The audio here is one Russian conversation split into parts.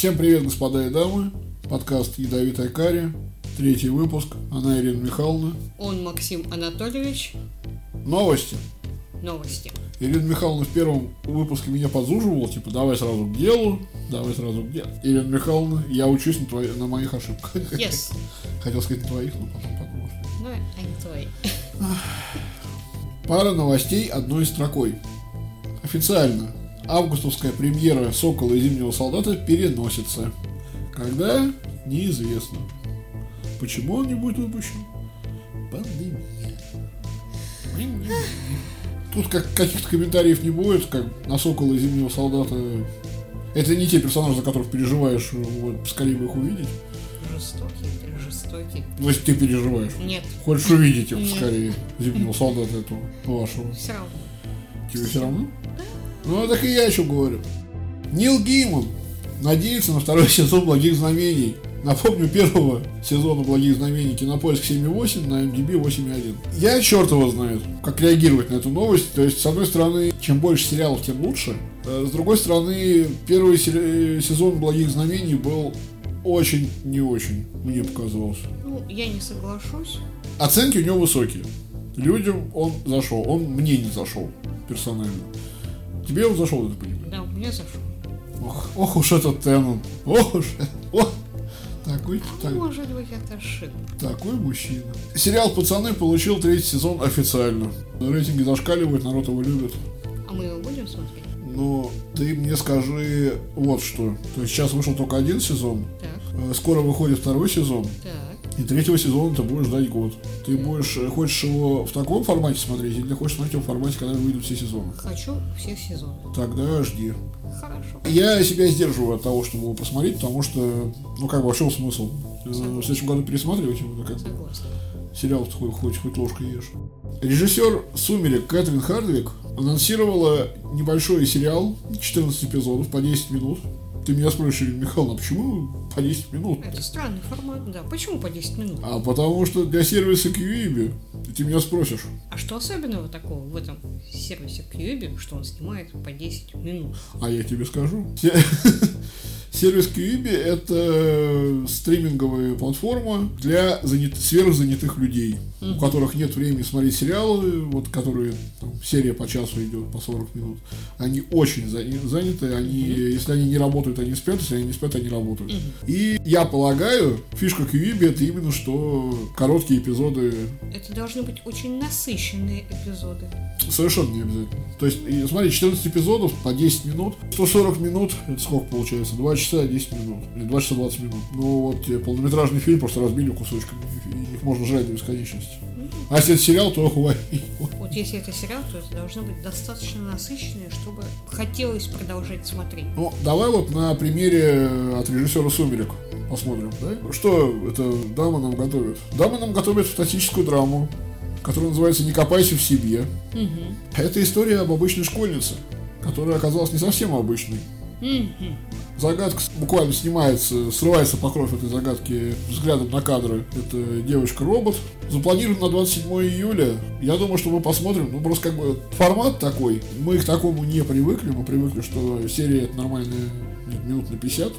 Всем привет, господа и дамы. Подкаст «Ядовитая карри». Третий выпуск. Она Ирина Михайловна. Он Максим Анатольевич. Новости. Новости. Ирина Михайловна в первом выпуске меня подзуживала, типа, давай сразу к делу, давай сразу к делу. Ирина Михайловна, я учусь на, твои, на моих ошибках. Yes. Хотел сказать на твоих, но потом подумал. Ну, они твои. Пара новостей одной строкой. Официально. Августовская премьера «Сокола и Зимнего солдата» переносится. Когда? Неизвестно. Почему он не будет выпущен? Пандемия. Тут как, каких-то комментариев не будет, как на «Сокола и Зимнего солдата». Это не те персонажи, за которых переживаешь, вот, скорее бы их увидеть. Жестокий, жестокий. Ну, если ты переживаешь. Нет, Хочешь увидеть его Нет. скорее, Зимнего солдата этого вашего. все равно. Тебе все равно? Ну, так и я еще говорю. Нил Гейман надеется на второй сезон «Благих знамений». Напомню, первого сезона «Благих знамений» Кинопоиск 7.8, на MDB 8.1. Я черт его знает, как реагировать на эту новость. То есть, с одной стороны, чем больше сериалов, тем лучше. Э, С другой стороны, первый э, сезон «Благих знамений» был очень не очень, мне показалось. Ну, я не соглашусь. Оценки у него высокие. Людям он зашел. Он мне не зашел персонально. Тебе он зашел, так понимаю. Да, мне зашел. Ох, ох уж этот Теннон. Ох уж. Ох. Такой, так- Может быть, это ошибка. такой мужчина. Сериал «Пацаны» получил третий сезон официально. Рейтинги зашкаливают, народ его любит. А мы его будем смотреть? Но ты мне скажи вот что. То есть сейчас вышел только один сезон. Так, Э, Скоро выходит второй сезон. так. И третьего сезона ты будешь ждать год. Ты будешь, э, хочешь его в таком формате смотреть, или хочешь смотреть его в формате, когда выйдут все сезоны? Хочу все сезоны. Тогда жди. Хорошо. Я себя сдерживаю от того, чтобы его посмотреть, потому что, ну как бы, а в чем смысл? Э, В следующем году пересматривать его, как Согласна. сериал хоть, хоть, хоть ложкой ешь. Режиссер «Сумерек» Кэтрин Хардвик анонсировала небольшой сериал, 14 эпизодов по 10 минут. Ты меня спросишь, Ирина Михайловна, а почему по 10 минут? Это странный формат, да. Почему по 10 минут? А потому что для сервиса Кьюиби ты меня спросишь. А что особенного такого в этом сервисе Кьюби, что он снимает по 10 минут? А я тебе скажу. Се- Сервис Кьюиби – это стриминговая платформа для занят... сверхзанятых людей, у которых нет времени смотреть сериалы, вот которые там, серия по часу идет, по 40 минут. Они очень заняты, они, если они не работают, они спят, если они не спят, они работают. И я полагаю, фишка Кьюиби – это именно что короткие эпизоды Это должны быть очень насыщенные эпизоды. Совершенно не обязательно. То есть, смотри, 14 эпизодов по 10 минут, 140 минут, это сколько получается? 2 часа 10 минут, или 2 часа 20 минут. Ну вот тебе полнометражный фильм просто разбили кусочками, и их можно жрать до бесконечности. А если это сериал, то охуй. Вот если это сериал, то это должно быть достаточно насыщенное, чтобы хотелось продолжать смотреть. Ну, давай вот на примере от режиссера «Сумерек» посмотрим, да? Что эта дама нам готовит? Дама нам готовит фантастическую драму, которая называется «Не копайся в себе». Мгм. Это история об обычной школьнице, которая оказалась не совсем обычной. Загадка буквально снимается, срывается покров этой загадки взглядом на кадры. Это девочка-робот. Запланирован на 27 июля. Я думаю, что мы посмотрим. Ну, просто как бы формат такой. Мы к такому не привыкли. Мы привыкли, что серия это нормальная минут на 50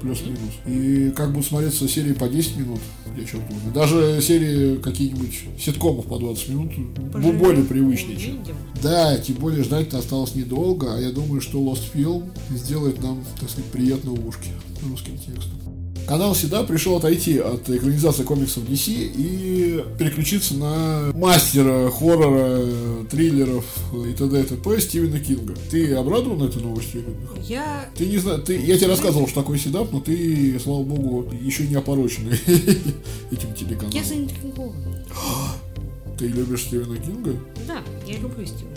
плюс-минус. И как будут смотреться серии по 10 минут, я черт знает. Даже серии какие-нибудь ситкомов по 20 минут Поживем, более привычнее, чем да, тем более ждать-то осталось недолго, а я думаю, что Lost Film сделает нам, так сказать, приятно в ушки русским текстом. Канал всегда пришел отойти от экранизации комиксов DC и переключиться на мастера хоррора, триллеров и т.д. и т.п. Стивена Кинга. Ты обрадован этой новостью? Я... Ты не знаешь, ты, я тебе рассказывал, что такой седап, но ты, слава богу, еще не опороченный этим телеканалом. Я заинтригована. Ты любишь Стивена Кинга? Да, я люблю Стивена.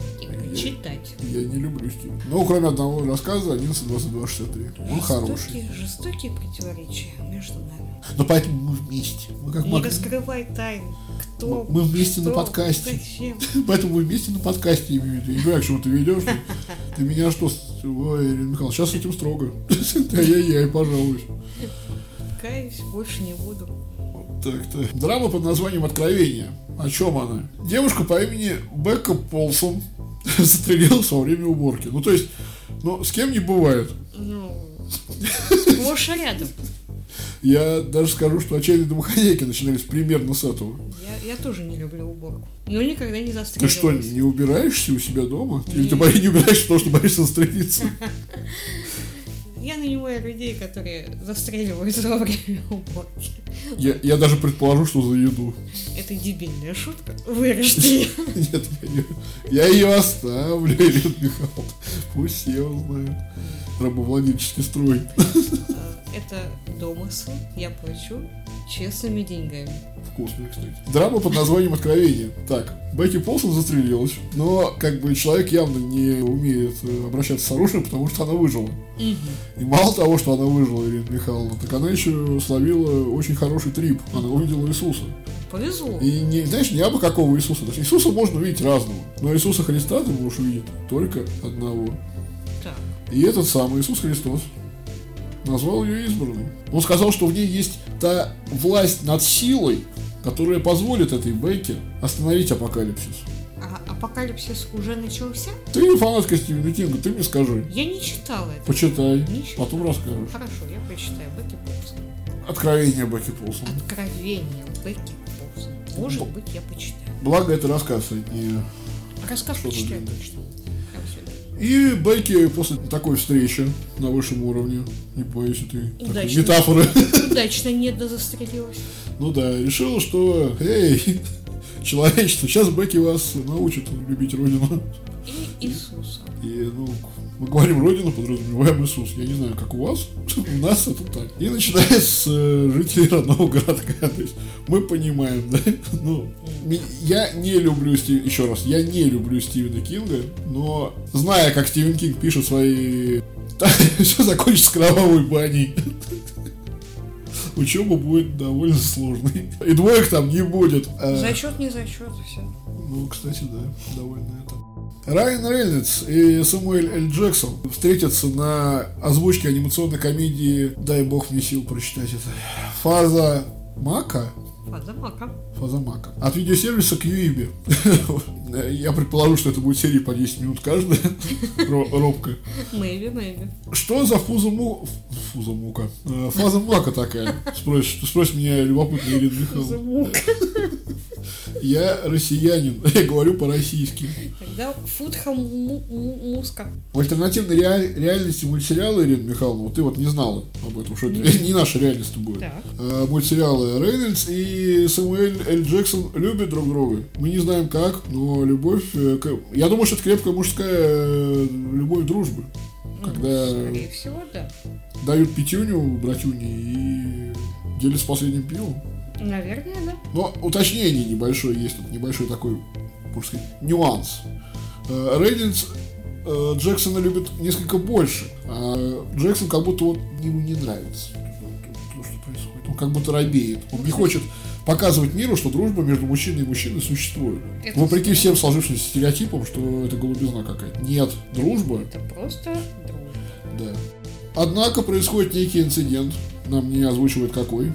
Я- Читать. Я не люблю Стивена. Ну, кроме одного рассказа, 11.22.63. Он хороший. Жестокие, противоречия между нами. Но поэтому мы вместе. Мы как Не маг- раскрывай тайн. Кто? Мы вместе на кто, подкасте. Зачем? Поэтому мы вместе на подкасте имею в виду. Я понимаю, к чему ты ведешь. Ты, меня что... Ой, Ирина Михайловна, сейчас с этим строго. Ай-яй-яй, пожалуйста. Каюсь, больше не буду. Так-то. Драма под названием «Откровение». О чем она? Девушка по имени Бекка Полсон застрелилась во время уборки. Ну, то есть, ну, с кем не бывает. Ну, Сплошь рядом. Я даже скажу, что отчаянные домохозяйки начинались примерно с этого. Я, я тоже не люблю уборку. Но никогда не Ты застреливалась. что, не убираешься у себя дома? Или ты Нет. бои- не убираешься, потому что боишься застрелиться? Я нанимаю людей, которые застреливаются во время уборки. Я, я даже предположу, что за еду. Это дебильная шутка. Вырежьте. Нет, я, я ее оставлю, Ирина Михайловна. Пусть все узнают. Рабовладельческий строй. Это домысл. Я плачу честными деньгами. Вкусный, кстати. Драма под названием «Откровение». Так, Бекки Полсон застрелилась, но как бы человек явно не умеет э, обращаться с оружием, потому что она выжила. И мало того, что она выжила, Ирина Михайловна, так она еще словила очень хороший трип. Она увидела Иисуса. Повезло. И не, знаешь, не абы какого Иисуса. То есть Иисуса можно увидеть разного. Но Иисуса Христа ты можешь увидеть только одного. Так. И этот самый Иисус Христос назвал ее избранной. Он сказал, что в ней есть та власть над силой, которая позволит этой Бекке остановить апокалипсис. А апокалипсис уже начался? Ты не фанатка Стивена Кинга, ты мне скажи. Я не читала это. Почитай, Ничего. потом расскажешь. Хорошо, я прочитаю Бекки Полсон. Откровение Бекки Полсон. Откровение Бекки Полсон. Может быть, я почитаю. Благо, это рассказ, а не... Рассказ почитаю точно. И Бекки после такой встречи на высшем уровне, не боюсь этой такой Удачно. метафоры, Удачно не застрелилась. ну да, решила, что, эй, человечество, сейчас Бекки вас научит любить Родину. И Иисуса. И, ну, мы говорим Родину, подразумеваем Иисус. Я не знаю, как у вас, у нас это так. И начиная с э, жителей родного городка. То есть мы понимаем, да? Ну, я не люблю, Стив- еще раз, я не люблю Стивена Кинга, но зная, как Стивен Кинг пишет свои... Все закончится кровавой баней. Учеба будет довольно сложной. И двоек там не будет. А- Зачет не зачет, все. ну, кстати, да, довольно это. Райан Рейнольдс и Самуэль Л. Джексон встретятся на озвучке анимационной комедии «Дай бог мне сил прочитать это». Фаза Мака? Фаза мака. Фаза Мака. От видеосервиса Кьюиби. Я предположу, что это будет серия по 10 минут каждая. Ро- Робко. Мэйби, мэйби. Что за фуза му... Фуза мука? Э, Фаза Мака такая? Спросишь, спросишь меня любопытная Ирина Михайловна. Я россиянин, я говорю по-российски. Тогда футха му- му- муска. В альтернативной реаль- реальности мультсериала, Ирина Михайловна, вот ты вот не знала об этом, что это не наша реальность будет. А, мультсериалы Рейнольдс и Самуэль Л. Джексон любят друг друга. Мы не знаем как, но любовь... э, к- Я думаю, что это крепкая мужская э, любовь дружбы. Когда Скорее всего, да. дают пятюню братюне и делятся последним пивом. Наверное, да. Но уточнение небольшое есть, тут небольшой такой, можно сказать, нюанс. Э, Рейнольдс э, Джексона любит несколько больше, а Джексон как будто вот ему не нравится то, что происходит. Он как будто робеет. Он не хочет показывать миру, что дружба между мужчиной и мужчиной существует. Это Вопреки всем сложившимся стереотипам, что это голубизна какая-то. Нет, дружба Это просто дружба. да. Однако происходит некий инцидент, нам не озвучивают какой.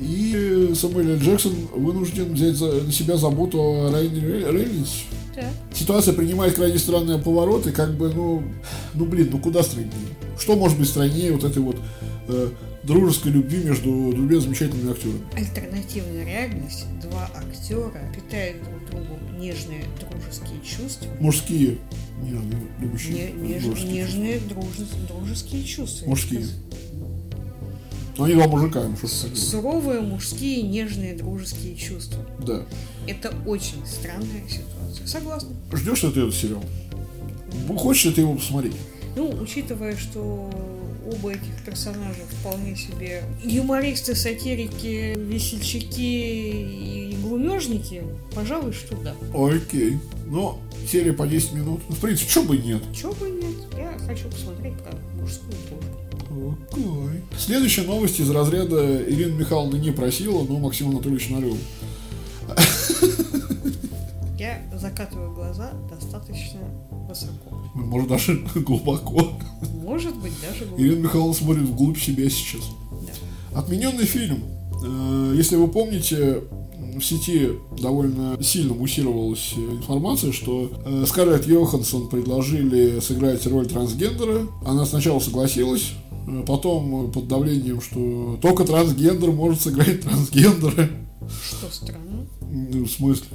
И Самуэль. Джексон вынужден взять за- на себя заботу о Райане Рей- Рейнольдсе. Так. Ситуация принимает крайне странные повороты, как бы, ну, ну блин, ну куда страннее? Что может быть страннее вот этой вот э, дружеской любви между двумя замечательными актерами? Альтернативная реальность. Два актера питают друг другу нежные дружеские чувства. Мужские, нежные, любящие. Не- неж- нежные дружес- дружеские чувства. Мужские. Ну, они два мужика. Суровые мужские нежные дружеские чувства. Да. Это очень странная ситуация. Согласна. Ждешь ли ты этот сериал? Хочешь ли ты его посмотреть? Ну, учитывая, что оба этих персонажа вполне себе юмористы, сатирики, весельчаки и глумежники, пожалуй, что да. Окей. Ну, серия по 10 минут. Ну, в принципе, что бы и нет. Чего бы и нет? Я хочу посмотреть про мужскую дружбу. Окей. Следующая новость из разряда Ирина Михайловна не просила, но Максим Анатольевич налил. Я закатываю глаза достаточно высоко. Может, даже глубоко. Может быть, даже глубоко. Ирина Михайловна смотрит вглубь себя сейчас. Да. Отмененный фильм. Э, Если вы помните, в сети довольно сильно муссировалась информация, что э, Скарлетт Йоханссон предложили сыграть роль трансгендера. Она сначала согласилась, Потом э, под давлением, что только трансгендер может сыграть трансгендера. Что странно. Ну, В смысле?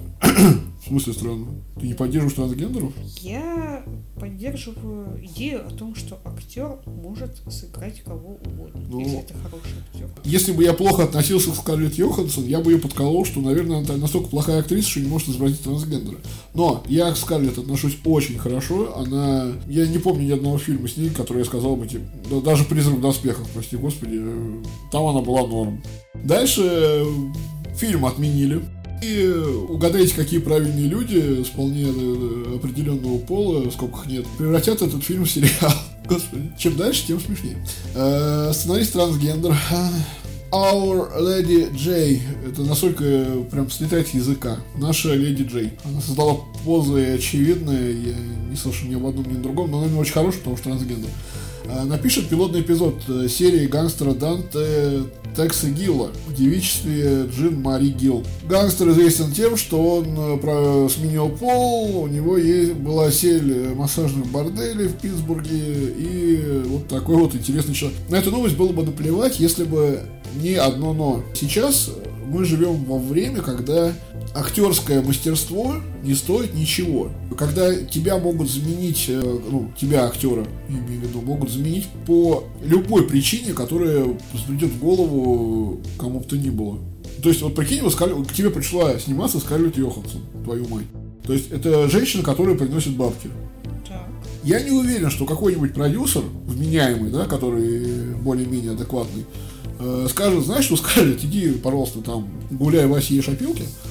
В смысле странно? Ты не поддерживаешь трансгендеров? Я поддерживаю идею о том, что актер может сыграть кого угодно, Ну, если это хороший актер. Если бы я плохо относился к Скарлетт Йоханссон, я бы ее подколол, что, наверное, она настолько плохая актриса, что не может изобразить трансгендера. Но я к Скарлетт отношусь очень хорошо. Она... Я не помню ни одного фильма с ней, который я сказал бы, типа, да, даже «Призрак в доспехах», прости господи, э, там она была норм. Дальше э, фильм отменили. И э, угадайте, какие правильные люди с вполне э, определенного пола, сколько их нет, превратят этот фильм в сериал. Господи, чем дальше, тем смешнее. Э, Сценарист трансгендер. Our Lady J. Это настолько прям слетает с языка. Наша Леди Джей. Она создала позы очевидные. Я не слышу ни об одном, ни о другом, но она очень хорошая, потому что трансгендер. Э, Напишет пилотный эпизод э, серии гангстера Данте Текса Гилла в девичестве Джин Мари Гилл. Гангстер известен тем, что он э, сменил пол, у него есть, была сель э, массажных борделей в Питтсбурге, и вот такой вот интересный человек. На эту новость было бы наплевать, если бы не одно но. Сейчас мы живем во время, когда актерское мастерство не стоит ничего. Когда тебя могут заменить, э, ну, тебя, актера, имею в виду, могут заменить по любой причине, которая придет в голову кому бы то ни было. То есть, вот прикинь, вот Скарлетт- к тебе пришла сниматься Скарлетт Йоханссон, твою мать. То есть, это женщина, которая приносит бабки. Так. Я не уверен, что какой-нибудь продюсер, вменяемый, да, который более-менее адекватный, э, скажет, знаешь что, Скарлетт, иди, пожалуйста, там, гуляй в Оси и шопилке, а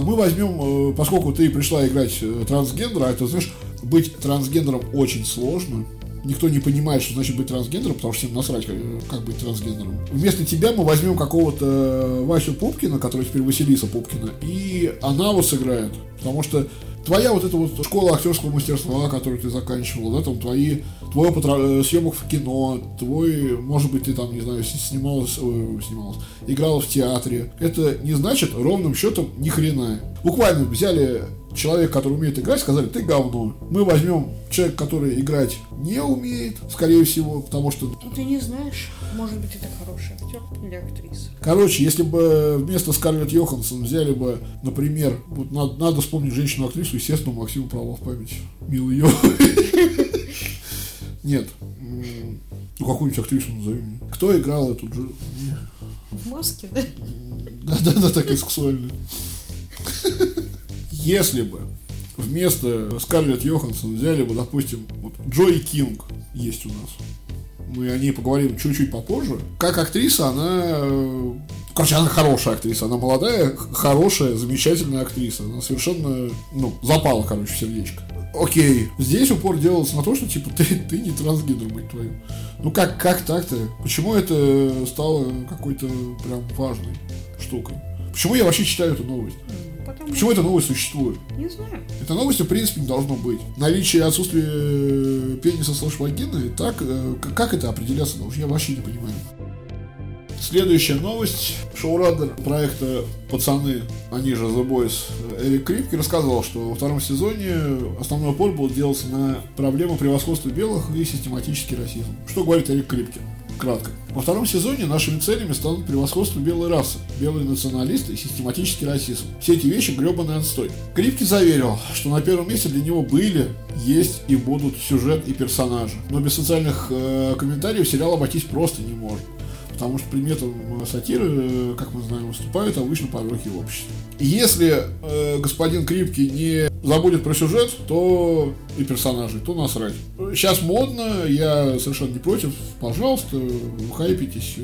мы возьмем, э, поскольку ты пришла играть э, трансгендера, а это, знаешь, быть трансгендером очень сложно, никто не понимает, что значит быть трансгендером, потому что всем насрать, как, как быть трансгендером. Вместо тебя мы возьмем какого-то Васю Пупкина, который теперь Василиса Пупкина, и она вот сыграет. Потому что твоя вот эта вот школа актерского мастерства, которую ты заканчивал, да, там твои, твой опыт ра- съемок в кино, твой, может быть, ты там, не знаю, снималась, ой, снималась, играла в театре. Это не значит ровным счетом ни хрена. Буквально взяли человека, который умеет играть, сказали, ты говно. Мы возьмем человека, который играть не умеет, скорее всего, потому что Ну ты не знаешь, может быть это хороший актер или актриса. Короче, если бы вместо Скарлетт Йоханссон взяли бы, например, вот надо, надо вспомнить женщину-актрису, естественно, Максиму Павлов в память. Милый. Нет. Ну, какую-нибудь актрису назови мне. Кто играл эту Джо- В маске, да? Да-да-да, такая сексуальная. Если бы вместо Скарлетт Йоханссон взяли бы, допустим, вот Джои Кинг есть у нас. Мы о ней поговорим чуть-чуть попозже. Как актриса, она... э, Короче, она хорошая актриса. Она молодая, хорошая, замечательная актриса. Она совершенно, ну, запала, короче, в сердечко. Окей. Здесь упор делался на то, что, типа, ты, ты не трансгендер, мать твою. Ну, как, как так-то? Почему это стало какой-то прям важной штукой? Почему я вообще читаю эту новость? Потому Почему эта новость существует? Не знаю. Эта новость, в принципе, не должно быть. Наличие и отсутствие э, пениса слэш вагины, так, э, как это определяться должно? Я вообще не понимаю. Следующая новость. Шоураннер проекта «Пацаны», они же The Boys, Эрик Крипки рассказывал, что во втором сезоне основной упор будет делаться на проблему превосходства белых и систематический расизм. Что говорит Эрик Крипки? Кратко. Во втором сезоне нашими целями станут превосходство белой расы, белые националисты и систематический расизм. Все эти вещи гребаный отстой. Крипки заверил, что на первом месте для него были, есть и будут сюжет и персонажи. Но без социальных э, комментариев сериал обойтись просто не может. Потому что предметом э, сатиры, э, как мы знаем, выступают обычно пороки. И если э, господин Крипки не забудет про сюжет, то и персонажей, то насрать. Сейчас модно, я совершенно не против. Пожалуйста, хайпитесь,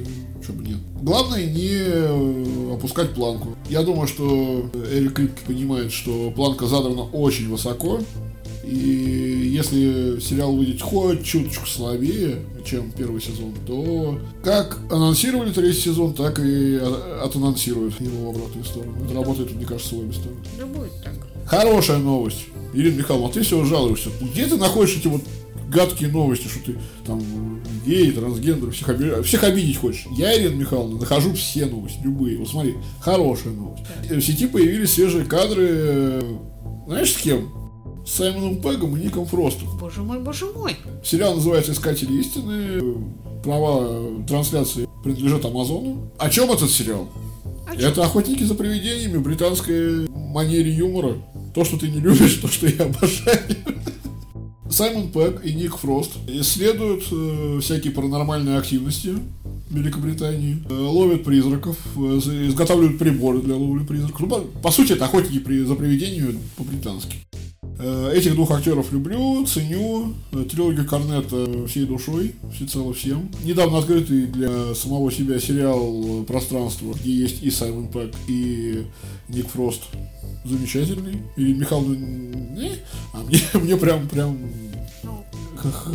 что бы нет. Главное не э, опускать планку. Я думаю, что Эрик Крипки понимает, что планка задрана очень высоко. И если сериал выйдет хоть чуточку слабее, чем первый сезон, то как анонсировали третий сезон, так и отанонсируют его в обратную сторону. Это работает, мне кажется, в обе стороны. Да будет так. Хорошая новость. Ирина Михайловна, а ты все жалуешься. Где ты находишь эти вот гадкие новости, что ты там гей, трансгендер, всех, оби- всех обидеть хочешь? Я, Ирина Михайловна, нахожу все новости, любые. Вот смотри, хорошая новость. В сети появились свежие кадры, э, знаешь, с кем? Саймоном Пегом и Ником Фростом. Боже мой, боже мой. Сериал называется «Искатели истины». права трансляции принадлежат Амазону. О чем этот сериал? О чем? Это охотники за привидениями, британской манере юмора. То, что ты не любишь, то, что я обожаю. Саймон Пэк и Ник Фрост исследуют э, всякие паранормальные активности в Великобритании, э, ловят призраков, э, изготавливают приборы для ловли призраков. Ну, по, по сути, это охотники при- за привидениями по-британски. Э, Этих двух актеров люблю, ценю. Э, Трилогию Корнета всей душой, всецело всем. Недавно открытый для самого себя сериал «Пространство», где есть и Саймон Пэк, и Ник Фрост. Замечательный. И Михаил, не, а мне, мне прям, прям Ну,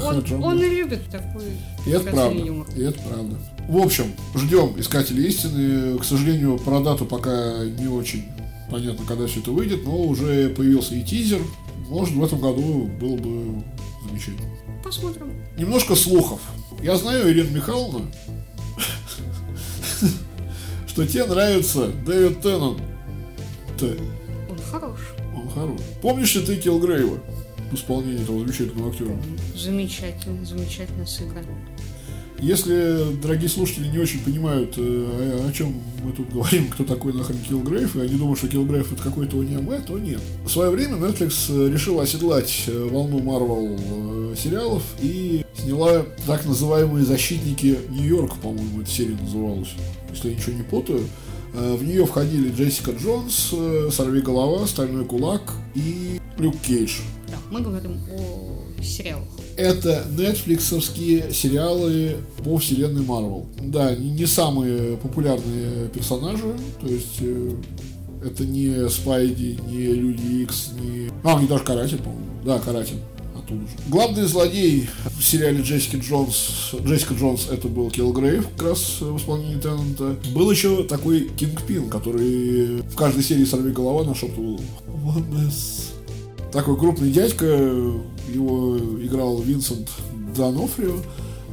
он, он и любит такой И это правда. юмор. И это правда. В общем, ждем Искателей истины. К сожалению, про дату пока не очень понятно, когда все это выйдет, но уже появился и тизер. Может, в этом году было бы замечательно. Посмотрим. Немножко слухов. Я знаю, Ирина Михайловна, что тебе нравится Дэвид Теннон. Он хорош. Он хорош. Помнишь ли ты Килгрейва в исполнении этого замечательного актера? Замечательно, замечательно сыгран. Если дорогие слушатели не очень понимают, э, о, чем мы тут говорим, кто такой нахрен Килгрейв, и они думают, что Килгрейв это какой-то аниме, то нет. В свое время Netflix э, решила оседлать э, волну э, сериалов и сняла так называемые «Защитники Нью-Йорка», по-моему, эта серия называлась, если я ничего не путаю. В нее входили Джессика Джонс, Сорви голова, Стальной кулак и Люк Кейдж. Да, мы говорим о сериалах. Это нетфликсовские сериалы по вселенной Марвел. Да, не, самые популярные персонажи, то есть э, это не Спайди, не Люди Икс, не... А, не даже Каратель, по-моему. Да, Каратель. Оттуда же. Главный злодей в сериале Джессики Джонс, Джессика Джонс, это был Киллгрейв, как раз в исполнении Теннанта. Был еще такой Кингпин, который в каждой серии «Сорви голова» нашептывал «Ванесс». Такой крупный дядька, его играл Винсент Донофрио.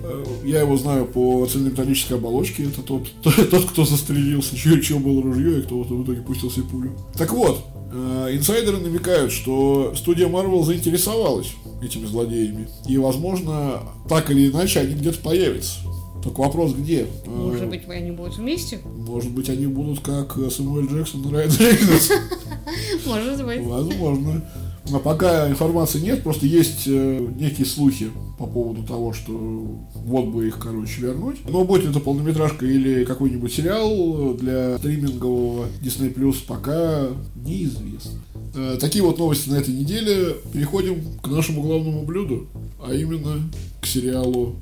Э, Я его знаю по цельнометаллической оболочке. Это тот, тот кто застрелился, чье, чье было ружье, и кто в итоге пустил себе пулю. Так вот, э, инсайдеры намекают, что студия Marvel заинтересовалась этими злодеями. И, возможно, так или иначе они где-то появятся. Только вопрос где? Э, Может быть, они будут вместе? Может быть, они будут как Самуэль Джексон и Райан Рейнольдс. Может быть. Возможно. Но пока информации нет, просто есть э, некие слухи по поводу того, что вот бы их, короче, вернуть. Но будет это полнометражка или какой-нибудь сериал для стримингового Disney Plus, пока неизвестно. Э, такие вот новости на этой неделе. Переходим к нашему главному блюду, а именно к сериалу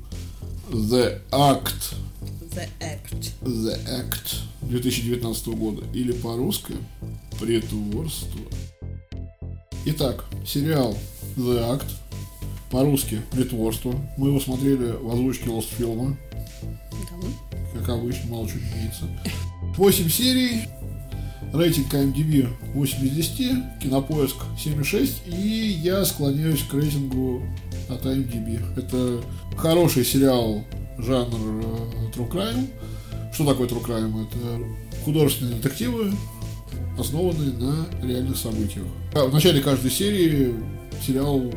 The Act. The Act. The Act 2019 года. Или по-русски «Притворство». Итак, сериал The Act. По-русски «Притворство». Мы его смотрели в озвучке Лостфилма. Да. Как обычно, мало чего меняется. 8 серий. Рейтинг IMDb 8 из 10, кинопоиск 7,6, и я склоняюсь к рейтингу от IMDb. Это хороший сериал жанр э, True Crime. Что такое True Crime? Это художественные детективы, основанные на реальных событиях. А В начале каждой серии сериал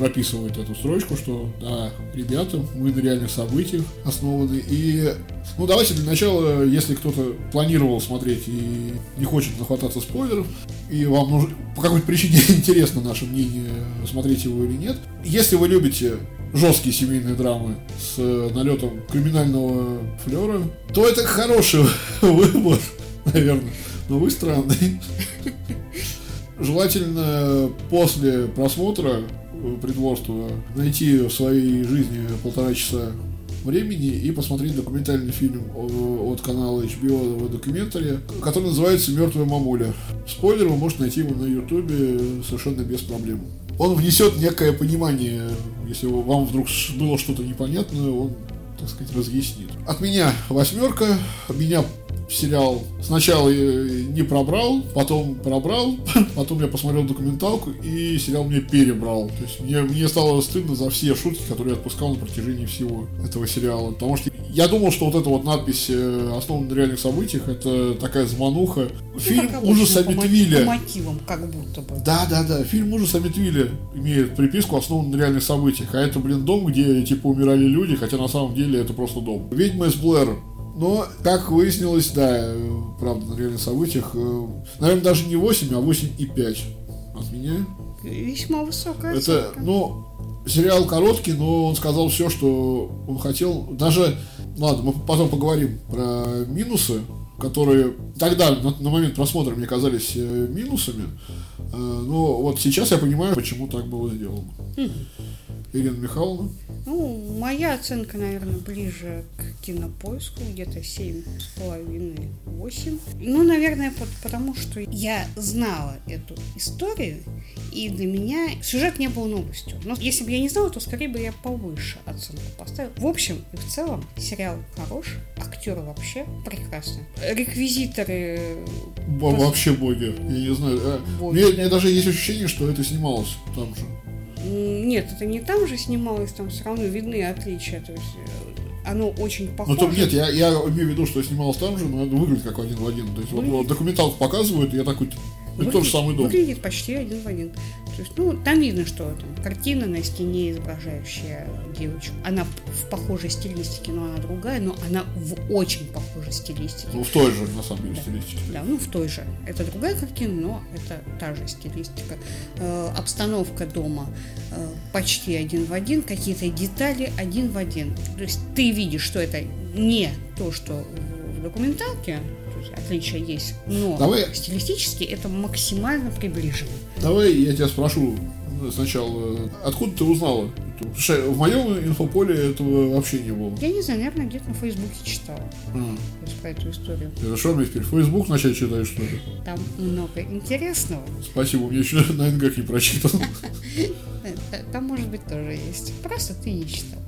прописывает эту строчку, что да, ребята, мы на реальных событиях основаны. И, ну, давайте для начала, если кто-то планировал смотреть и не хочет нахвататься спойлеров, и вам нужно, по какой-то причине интересно наше мнение, смотреть его или нет. Если вы любите жесткие семейные драмы с налетом криминального флера, то это хороший выбор, наверное. Но вы странный. Желательно после просмотра притворства найти в своей жизни полтора часа времени и посмотреть документальный фильм от канала HBO в документаре, который называется «Мертвая мамуля». Спойлер, вы можете найти его на ютубе совершенно без проблем. Он внесет некое понимание, если вам вдруг было что-то непонятное, он, так сказать, разъяснит. От меня восьмерка, меня сериал сначала не пробрал, потом пробрал, потом я посмотрел документалку, и сериал мне перебрал. То есть мне, мне стало стыдно за все шутки, которые я отпускал на протяжении всего этого сериала. Потому что я думал, что вот эта вот надпись э, «Основана на реальных событиях» это такая замануха. Фильм Ну, «Ужас Амитвилля». По мотивам, как будто бы. Да, да, да. Фильм ужас Амитвилля имеет приписку основан на реальных событиях. А это, блин, дом, где типа умирали люди, хотя на самом деле это просто дом. Ведьма из Блэр. Но, как выяснилось, да, э, правда, на реальных событиях, э, наверное, даже не 8, а 8,5 от меня. Весьма высокая Это, оценка. ну, сериал короткий, но он сказал все, что он хотел. Даже, ладно, мы потом поговорим про минусы, которые тогда, на, на момент просмотра, мне казались э, минусами. Но вот сейчас я понимаю, почему так было сделано. Ирина Михайловна. Ну, моя оценка, наверное, ближе к кинопоиску, где-то 7,5-8. Ну, наверное, по- потому что я знала эту историю, и для меня сюжет не был новостью. Но если бы я не знала, то скорее бы я повыше оценку поставила. В общем и в целом, сериал хорош, актеры вообще прекрасны. Реквизиторы Во- вообще боги. Я не знаю. э, Боги, мне, мне даже есть ощущение, что это снималось там же. Нет, это не там же снималось, там все равно видны отличия. То есть э, оно очень Ну, похоже. то, нет, я, я имею в виду, что снималось там же, но это выглядит как один в один. То есть, вот, Выглядит. вот документалку показывают, и я такой, это тот же самый дом. Выглядит почти один в один. То есть, ну, там видно, что там картина на стене, изображающая девочку. Она в похожей стилистике, но она другая, но она в очень похожей стилистике. Ну, в той же, на самом деле, Да. стилистике. Да, ну в той же. Это другая картина, но это та же стилистика. Э, обстановка дома э, почти один в один, какие-то детали один в один. То есть ты видишь, что это не то, что в, документалке, отличия есть, но Давай- стилистически это максимально приближено. Давай я тебя спрошу ну, сначала, э, откуда ты узнала? что в моем инфополе этого вообще не было. Я не знаю, наверное, где-то на Фейсбуке читала то есть, про эту историю. это что мне теперь, Facebook начать читать, что ли? Там много интересного. Спасибо, меня еще на НГ не прочитан. Э, Там, может быть, тоже есть. Просто ты не читал.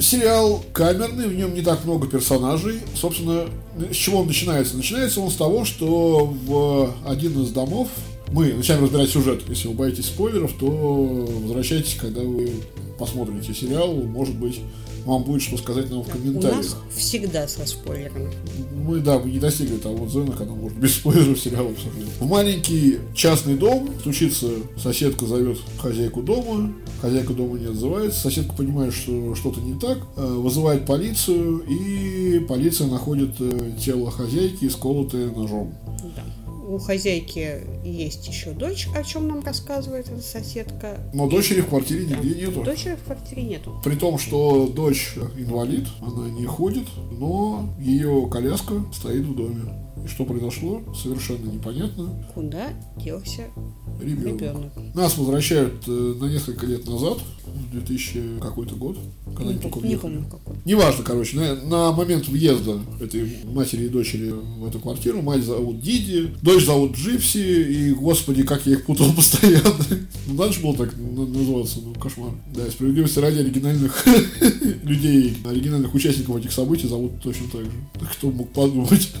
Сериал камерный, в нем не так много персонажей. Собственно, с чего он начинается? Начинается он с того, что в один из домов мы начинаем разбирать сюжет. Если вы боитесь спойлеров, то возвращайтесь, когда вы посмотрите сериал. Может быть, вам будет что сказать нам в У комментариях. нас всегда со спойлерами. Мы, да, мы не достигли того зона, когда можно без спойлеров сериал обсуждать. В маленький частный дом стучится соседка, зовет хозяйку дома, хозяйка дома не отзывается, соседка понимает, что что-то не так, э, вызывает полицию, и полиция находит э, тело хозяйки, сколотое ножом. Да. У хозяйки есть еще дочь, о чем нам рассказывает эта соседка. Но дочери в квартире нигде нету. Дочери в квартире нету. При том, что дочь инвалид, она не ходит, но ее коляска стоит в доме. И что произошло, совершенно непонятно. Куда делся Ребенок. ребенок? Нас возвращают э, на несколько лет назад, в 2000 какой-то год, когда Не, они только не помню какой. Неважно, короче, на, на момент въезда этой матери и дочери в эту квартиру, мать зовут Диди, дочь зовут Джипси, и, господи, как я их путал постоянно. Ну, же было так на- называться, ну, кошмар. Да, справедливости ради оригинальных людей, оригинальных участников этих событий зовут точно так же. Кто мог подумать?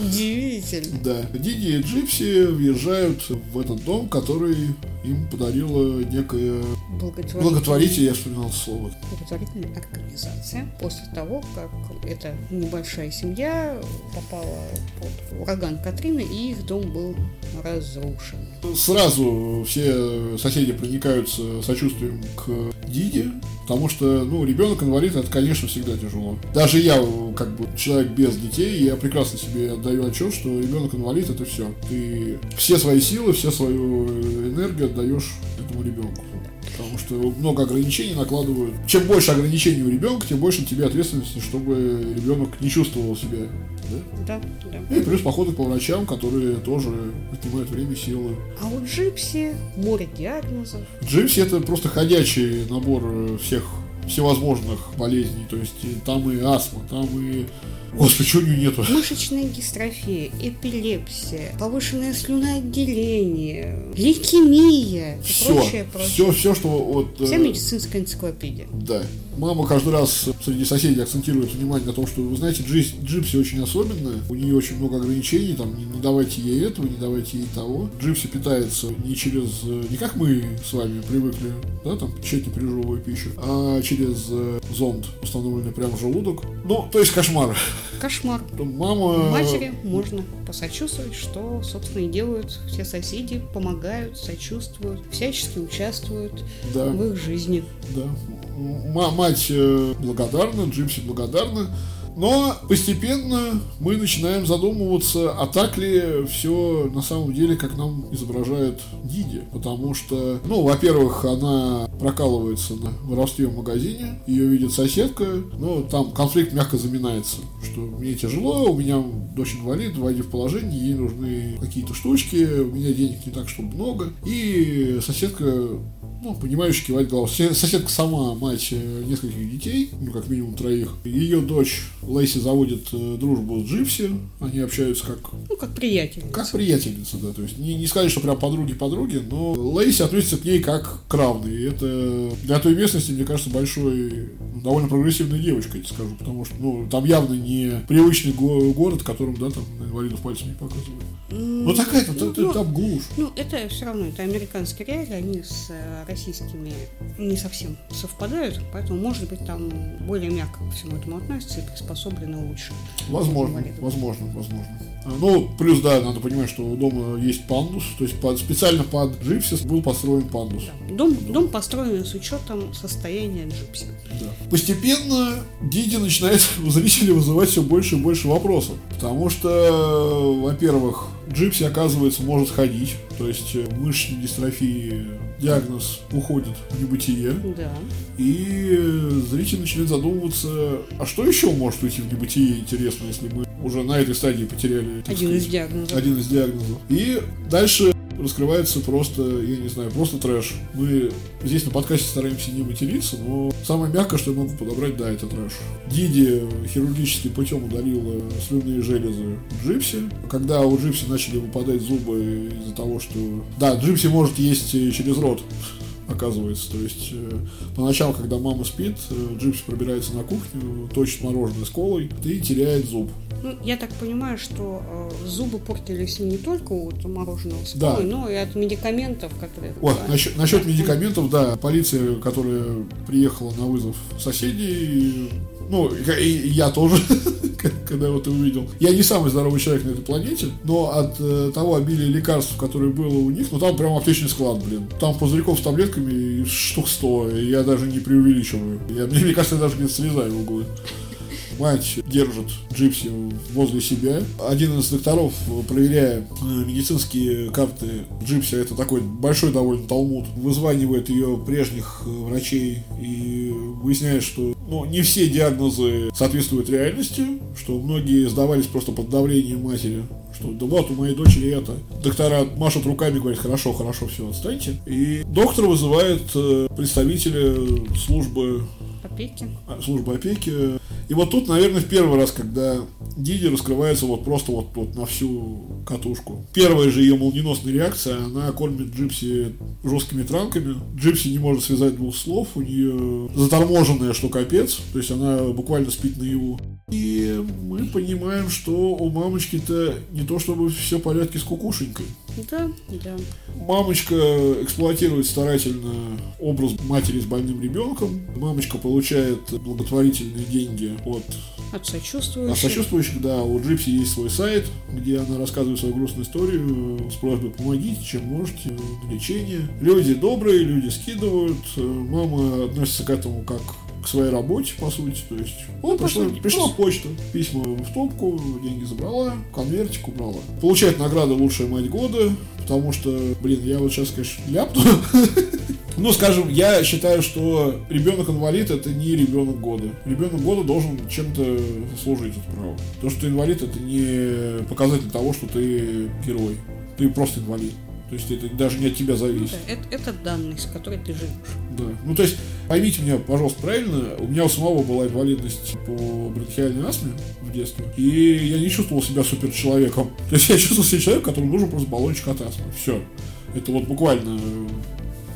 Удивительно. Да. Диди и Джипси въезжают в этот дом, который им подарила некая Благотворительная, благотворитель, я вспоминал слово. благотворительная организация. После того, как эта небольшая семья попала под ураган Катрины, и их дом был разрушен. Сразу все соседи проникаются сочувствием к Диди, потому что, ну, ребенок инвалид, это, конечно, всегда тяжело. Даже я, как бы, человек без детей, я прекрасно себе отдаю отчет, что ребенок инвалид это все. Ты все свои силы, все свою энергию отдаешь этому ребенку. Потому что много ограничений накладывают. Чем больше ограничений у ребенка, тем больше тебе ответственности, чтобы ребенок не чувствовал себя. Да? Да, да. И плюс походы по врачам, которые тоже отнимают время, силы. А у Джипси море диагнозов. Джипси это просто ходячий набор всех всевозможных болезней. То есть и там и астма, там и... Господи, чего у нее нету? Мышечная дистрофия, эпилепсия, повышенное слюноотделение, лейкемия и Все, прочее, прочее. все, все, что вот... э, Вся медицинская энциклопедия. Да. Мама каждый раз среди соседей акцентирует внимание на том, что, вы знаете, Джипси, Джипси очень особенная, у нее очень много ограничений, там, не, не давайте ей этого, не давайте ей того. Джипси питается не через, не как мы с вами привыкли, да, там, тщательно пережевывая пищу, а через э, зонд, установленный прямо в желудок. Ну, то есть кошмар. Кошмар. Мама... Матери можно посочувствовать, что, собственно, и делают все соседи, помогают, сочувствуют, всячески участвуют Да. в их жизни. Да. М- мать э, благодарна, Джимси благодарна. Но постепенно мы начинаем задумываться, а так ли все на самом деле, как нам изображает Диди. Потому что, ну, во-первых, она прокалывается на воровстве в магазине, ее видит соседка, но там конфликт мягко заминается, что мне тяжело, у меня дочь инвалид, войди в положение, ей нужны какие-то штучки, у меня денег не так, чтобы много. И соседка ну, понимающе кивать головой. Сосед- Соседка сама мать э, нескольких детей, ну, как минимум троих. Ее дочь Лейси заводит э, дружбу с Джипси. Они общаются как, Ну, как приятель. как приятельницы, да. То есть не, не сказать, что прям подруги-подруги, но Лейси относится к ней как к равной. И это для той местности, мне кажется, большой, ну, довольно прогрессивной девочкой, я тебе скажу. Потому что, ну, там явно не привычный го- город, которым, да, там инвалидов пальцем не показывают. Ну, такая-то, Ну, там- ну, там глушь. Ну, это все равно, это американские реалии, они с э, российскими не совсем совпадают, поэтому, может быть, там более мягко ко всему этому относятся и приспособлены лучше. Возможно, возможно, возможно. Ну, плюс, да, надо понимать, что у дома есть пандус, то есть под- специально под Джипси был построен пандус. Да. Дом, дом построен с учетом состояния Джипси. Да. Постепенно Диди начинает у зрителей вызывать все больше и больше вопросов. Потому что, во-первых, Джипси, оказывается, может ходить. То есть э, мышечной дистрофии диагноз уходит в небытие. Да. И э, зритель начинает задумываться, а что еще может уйти в небытие, интересно, если мы уже на этой стадии потеряли Один из диагнозов. один из диагнозов. И дальше раскрывается просто, я не знаю, просто трэш. Мы здесь на подкасте стараемся не материться, но самое мягкое, что я могу подобрать, да, это трэш. Диди хирургическим путем удалила слюнные железы Джипси. Когда у Джипси начали выпадать зубы из-за того, что... Да, Джипси может есть через рот оказывается. То есть э, поначалу, когда мама спит, э, Джипси пробирается на кухню, точит мороженое с колой и теряет зуб. Ну, я так понимаю, что э, зубы портились не только от мороженого с Да. колой, но и от медикаментов, которые... О, Да. насчет, насчет медикаментов, да, полиция, которая приехала на вызов соседей, ну, и, и я тоже, когда вот увидел. Я не самый здоровый человек на этой планете, но от э, того обилия лекарств, которое было у них, ну там прям аптечный склад, блин. Там пузырьков с таблетками штук 100, и я даже не преувеличиваю. Я, мне, мне кажется, я даже не слезаю в углы. Мать держит Джипси возле себя. Один из докторов, проверяя э, медицинские карты Джипси, это такой большой довольно талмуд, вызванивает ее прежних э, врачей и выясняет, что ну, не все диагнозы соответствуют реальности, что многие сдавались просто под давлением матери, что да вот у моей дочери это. Доктора машут руками, говорят, хорошо, хорошо, все, отстаньте. И доктор вызывает э, представителя службы Опеки. а, службы опеки. И вот тут, наверное, в первый раз, когда Диди раскрывается вот просто вот, вот на всю катушку. Первая же ее молниеносная реакция, она кормит Джипси жесткими транками. Джипси не может связать двух слов, у нее заторможенная, что капец, то есть она буквально спит наяву. И мы понимаем, что у мамочки-то не то чтобы все в порядке с кукушенькой. Да, да. Мамочка эксплуатирует старательно образ матери с больным ребенком. Мамочка получает благотворительные деньги от, От от сочувствующих. сочувствующих. Да, у Джипси есть свой сайт, где она рассказывает свою грустную историю с просьбой помогите, чем можете, лечение. Люди добрые, люди скидывают. Мама относится к этому как к своей работе, по сути. То есть, вот по пришла, пришла почта, письма в топку, деньги забрала, конвертик убрала. Получает награду «Лучшая мать года», потому что, блин, я вот сейчас, конечно, ляпну. Ну, скажем, я считаю, что ребенок-инвалид это не ребенок года. Ребенок года должен чем-то служить это право. То, что ты инвалид, это не показатель того, что ты герой. Ты просто инвалид. То есть это даже не от тебя зависит. Да, это, это данность, с которой ты живешь. Да. Ну, то есть, поймите меня, пожалуйста, правильно, у меня у самого была инвалидность по бронхиальной астме в детстве, и я не чувствовал себя суперчеловеком. То есть я чувствовал себя человеком, которому нужен просто баллончик от астмы. Все. Это вот буквально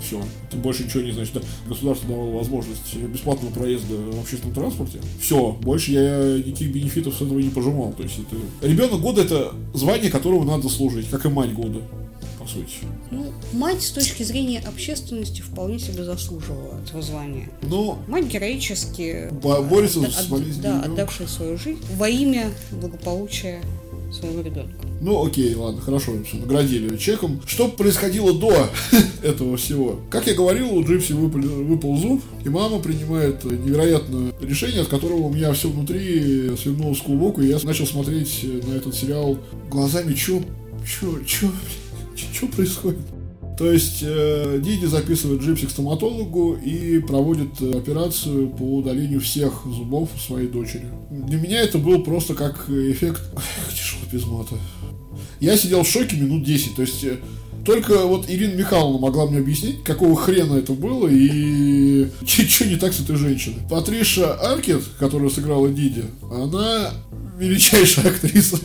все. все. Это больше ничего не значит. Да, государство давало возможность бесплатного проезда в общественном транспорте. Все, больше я никаких бенефитов с этого не пожимал. То есть это... Ребенок года это звание, которого надо служить, как и мать года по сути. Ну, мать с точки зрения общественности вполне себе заслуживала этого звания. Но Мать героически борется отда- с от- болезнью да, отдавшая свою жизнь во имя благополучия своего ребенка. Ну, окей, ладно, хорошо, наградили чеком. Что происходило до этого всего? Как я говорил, у Джипси выпал, выпал зуб, и мама принимает невероятное решение, от которого у меня все внутри свернулось в клубок, и я начал смотреть на этот сериал глазами, чё, чё, чё, чё происходит? То есть э, Диди записывает Джипси к стоматологу и проводит э, операцию по удалению всех зубов своей дочери. Для меня это был просто как эффект... Тяжело без мата. Я сидел в шоке минут 10. То есть э, только вот Ирина Михайловна могла мне объяснить, какого хрена это было и что не так с этой женщиной. Патриша Аркет, которая сыграла Диди, она величайшая актриса.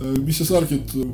Э, Миссис Аркет э,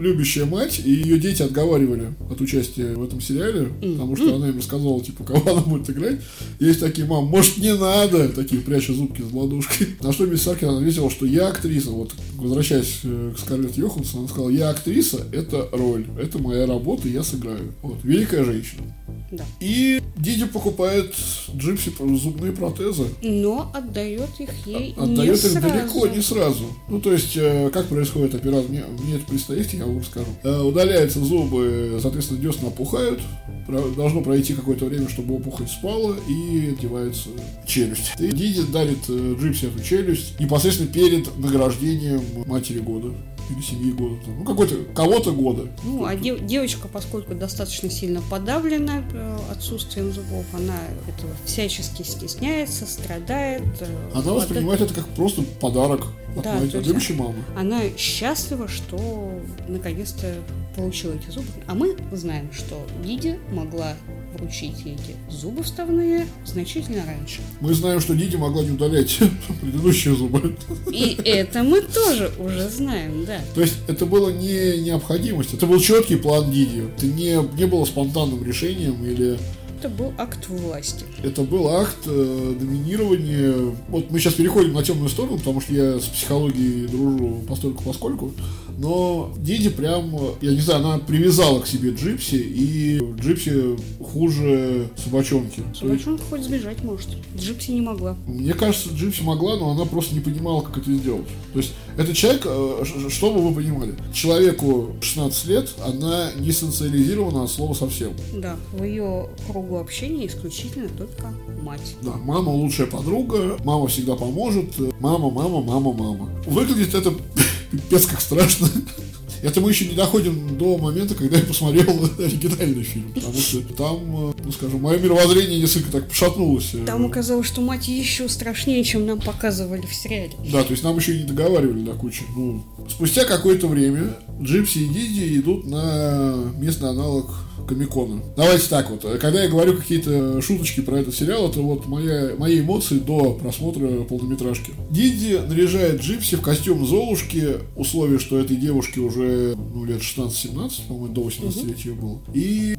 любящая мать, и ее дети отговаривали от участия в этом сериале, потому что она им рассказала, типа, кого она будет играть. Есть такие, мам, может, не надо, такие, пряча зубки с ладошкой. На что миссис Аркет ответила, что я актриса. Вот, возвращаясь э, к Скарлетт Йоханссон, она сказала, я актриса, это роль, это моя работа, я сыграю. Вот, великая женщина. Да. И Диди покупает Джипси зубные протезы. Но отдает их ей не Отдает их сразу. далеко, не сразу. Ну, то есть, э, как происходит операция, мне, мне это предстоит, я вам расскажу. Э, удаляются зубы, соответственно, десна опухают. Про- Должно пройти какое-то время, чтобы опухоль спала, и одевается челюсть. И Диди дарит э, Джипси эту челюсть непосредственно перед награждением матери года. Или семьи года. там. Ну, какой-то, кого-то года. Ну, а дев- девочка, поскольку достаточно сильно подавлена э, отсутствием зубов, она этого всячески стесняется, страдает. э, Она воспринимает это как просто подарок от, Да, от есть- любящей мамы. Она счастлива, что наконец-то получила эти зубы. А мы знаем, что Диди могла вручить ей эти зубы вставные значительно раньше. Мы знаем, что Диди могла не удалять предыдущие зубы. И это мы тоже уже знаем, да. То есть это было не необходимость, это был четкий план Диди. Это не, не было спонтанным решением или Это был акт власти. это был акт э, доминирования. Вот мы сейчас переходим на темную сторону, потому что я с психологией дружу постольку поскольку. Но Диди прям, я не знаю, она привязала к себе Джипси, и Джипси хуже собачонки. Собачонка хоть сбежать может. Джипси не могла. Мне кажется, Джипси могла, но она просто не понимала, как это сделать. То есть, этот человек, э, чтобы вы понимали, человеку 16 лет, она не социализирована от слова совсем. Да, в ее кругу общения исключительно только мать. Да, мама лучшая подруга, мама всегда поможет, э, мама, мама, мама, мама. Выглядит это пипец как страшно. Это мы еще не доходим до момента, когда я посмотрел оригинальный фильм, потому что там, э, ну скажем, мое мировоззрение несколько так пошатнулось. э, Там оказалось, что мать еще страшнее, чем нам показывали в сериале. Да, то есть нам еще и не договаривали до кучи. Ну, спустя какое-то время Джипси и Диди идут на местный аналог Комикона. Давайте так вот, когда я говорю какие-то шуточки про этот сериал, это вот моя, мои эмоции до просмотра полнометражки. Диди наряжает Джипси в костюм Золушки, условие, что этой девушке уже ну, лет 16-17, по-моему, до 18 лет ее было. И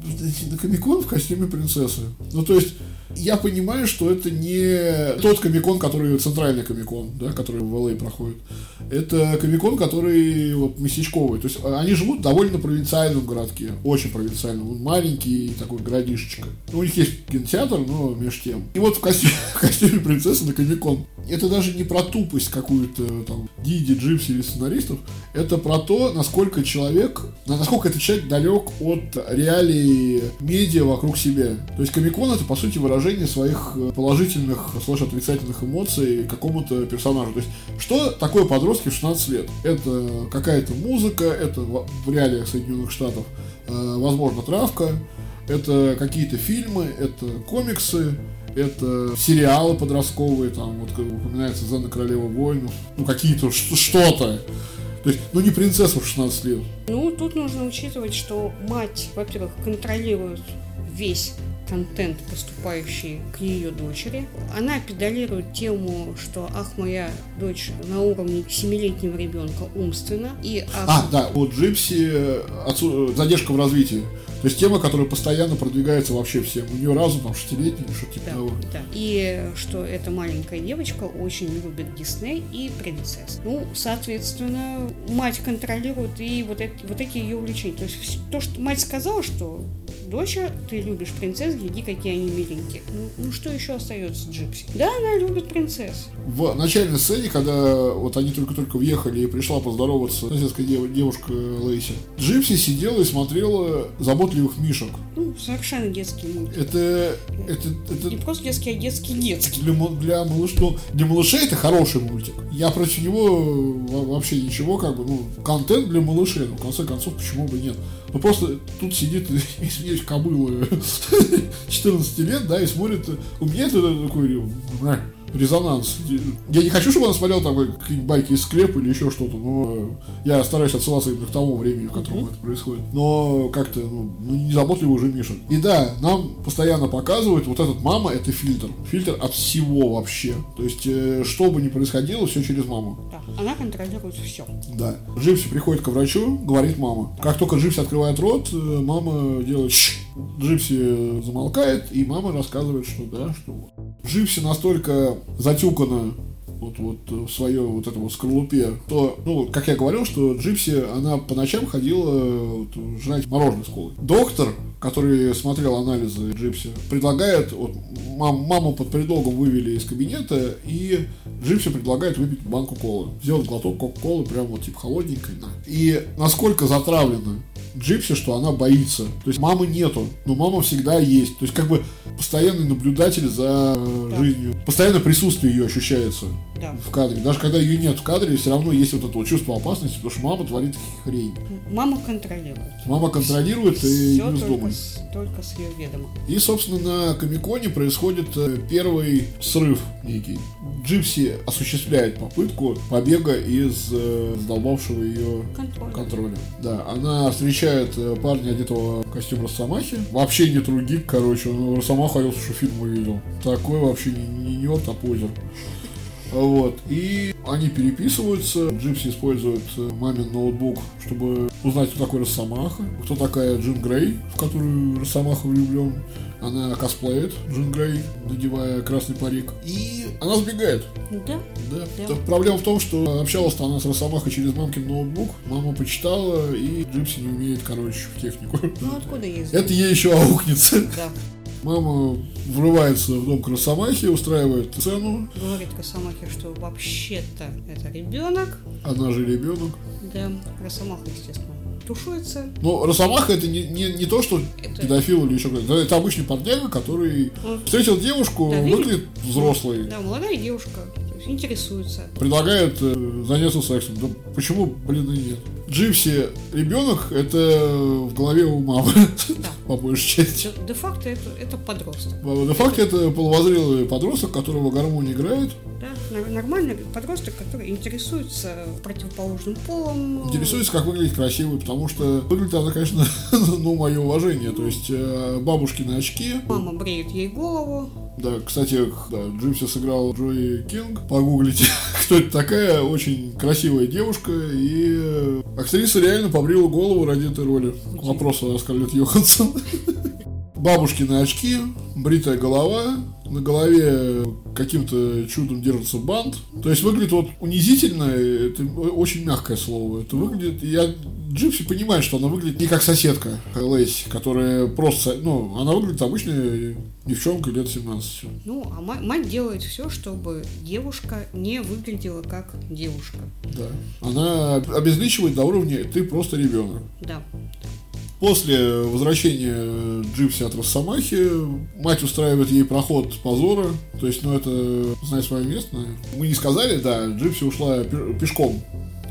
на Комикон в костюме принцессы. Ну, то есть, я понимаю, что это не тот комикон, который центральный комикон, да, который в LA проходит. Это комикон, который вот местечковый. То есть а, они живут в довольно провинциальном городке. Очень провинциальном. Маленький такой городишечка. Ну, у них есть кинотеатр, но меж тем. И вот в костюме, в костюме принцессы на комикон. Это даже не про тупость какую-то там Диди, Джипси или сценаристов. Это про то, насколько человек, насколько этот человек далек от реалий медиа вокруг себя. То есть комикон это по сути выражение своих э, положительных, слэш отрицательных эмоций какому-то персонажу. То есть что такое подростки в 16 лет? Это какая-то музыка, это в в реалиях Соединенных Штатов, э, возможно, травка, это какие-то фильмы, это комиксы, это сериалы подростковые, там вот упоминается Зена Королева воинов, ну какие-то что-то. То есть, ну не принцесса в 16 лет. Ну, тут нужно учитывать, что мать, во-первых, контролирует весь контент, поступающий к ее дочери. Она педалирует тему, что ах, моя дочь на уровне семилетнего ребенка умственно. И ах, А, да, у Джипси э, отсу- задержка в развитии. То есть тема, которая постоянно продвигается вообще всем. У нее разум там шестилетний что-то типа Да, того. да. И что эта маленькая девочка очень любит Дисней и принцесс. Ну, соответственно, мать контролирует и вот эти, вот эти ее увлечения. То есть то, что мать сказала, что доча, ты любишь принцесс, гляди, какие они миленькие. Ну, ну, что еще остается Джипси? Да, она любит принцесс. В начальной сцене, когда вот они только-только въехали и пришла поздороваться соседская дев- девушка Лейси, Джипси сидела и смотрела заботливых мишек. Ну, совершенно детский мультик. Это, это, это Не просто детский, а детский-детский. для, ма- для, малыш, ну, для малышей это хороший мультик. Я против него во- вообще ничего, как бы, ну, контент для малышей, ну, в конце концов, почему бы нет. Ну, просто тут сидит, извиняюсь, кобыла 14 лет, да, и смотрит, у меня это такой резонанс. Я не хочу, чтобы она смотрела там какие-нибудь байки из склепа или еще что-то, но э, я стараюсь отсылаться именно к тому времени, в котором это происходит. Но как-то, ну, ну, не заботливый уже Миша. И да, нам постоянно показывают, вот этот мама это фильтр. Фильтр от всего вообще. То есть, э, что бы ни происходило, все через маму. Да, она контролирует все. Да. Джипси приходит к врачу, говорит мама. Как только Джипси открывает рот, э, мама делает. Джипси замолкает, и мама рассказывает, что да, что Джипси настолько затюкана вот, вот в свое вот это вот скорлупе, то, ну, как я говорил, что Джипси, она по ночам ходила вот, жрать мороженое с колой. Доктор, который смотрел анализы Джипси, предлагает, вот, мам- маму под предлогом вывели из кабинета, и Джипси предлагает выпить банку колы. Сделать глоток кока-колы, прям вот типа холодненькой. И насколько затравлена Джипси, что она боится. То есть мамы нету, но мама всегда есть. То есть как бы постоянный наблюдатель за э, Да. жизнью. Постоянно присутствие ее ощущается Да. в кадре. Даже когда ее нет в кадре, все равно есть вот это вот чувство опасности, потому что мама творит хрень. Мама контролирует. Мама контролирует и Все не вздумай. только с ее ведома. И, собственно, на Комиконе происходит э, первый срыв некий. Джипси осуществляет попытку побега из э, задолбавшего ее Контроль. контроля. Да, она встречает э, парня, одетого в костюм Росомахи. Вообще не гик, короче, он Росомаху я что фильм увидел. Такой вообще не, не нерд, а позер. Вот. И они переписываются. Джипси использует э, мамин ноутбук, чтобы узнать, кто такой Росомаха, кто такая Джин Грей, в которую Росомаха влюблен. Она косплеит Джин Грей, надевая красный парик. И она сбегает. Да? Да. Да. Проблема в том, что общалась-то она с Росомахой через мамкин ноутбук. Мама почитала, и Джипси не умеет, короче, в технику. Ну откуда ей? Это ей еще аукнется. Да. Мама врывается в дом к Росомахе, устраивает сцену. Говорит Росомахе, что вообще-то это ребенок. Она же ребенок. Да. Росомаха, естественно, тушуется. Но Росомаха это не, не, не то, что Это- педофил или еще кто-то. Это обычный парняга, который Он- встретил девушку, Да, выглядит взрослой. Да, молодая девушка. Интересуется. Предлагает э, заняться сексом. Да почему, блин, и нет? Джипси ребенок это в голове у мамы, Да. по большей части. Де- Де-факто это, это подросток. На факте это полувозрелый подросток, которого гармонь играет, Да? Нормальный подросток, который интересуется противоположным полом. интересуется, как выглядит красивый, потому что выглядит она, конечно, ну, мое уважение. То есть э, бабушкины очки. Мама бреет ей голову. Да, кстати, да, Джимси сыграл Джои Кинг. Погуглите, кто это такая. Очень красивая девушка. И актриса реально побрила голову ради этой роли. К вопросу о Скарлетт Йоханссон. Бабушкины очки, бритая голова, на голове каким-то чудом держится бант. То есть выглядит вот унизительно, это очень мягкое слово. Это выглядит, я Джипси понимает, что она выглядит не как соседка Лэйси, которая просто, ну, она выглядит обычной девчонкой лет 17. Ну, а ма- мать делает все, чтобы девушка не выглядела как девушка. Да. Она обезличивает до уровня «ты просто ребенок». Да. После возвращения Джипси от Росомахи, мать устраивает ей проход позора. То есть, ну, это знай свое место. Мы не сказали, да, Джипси ушла пе- пешком.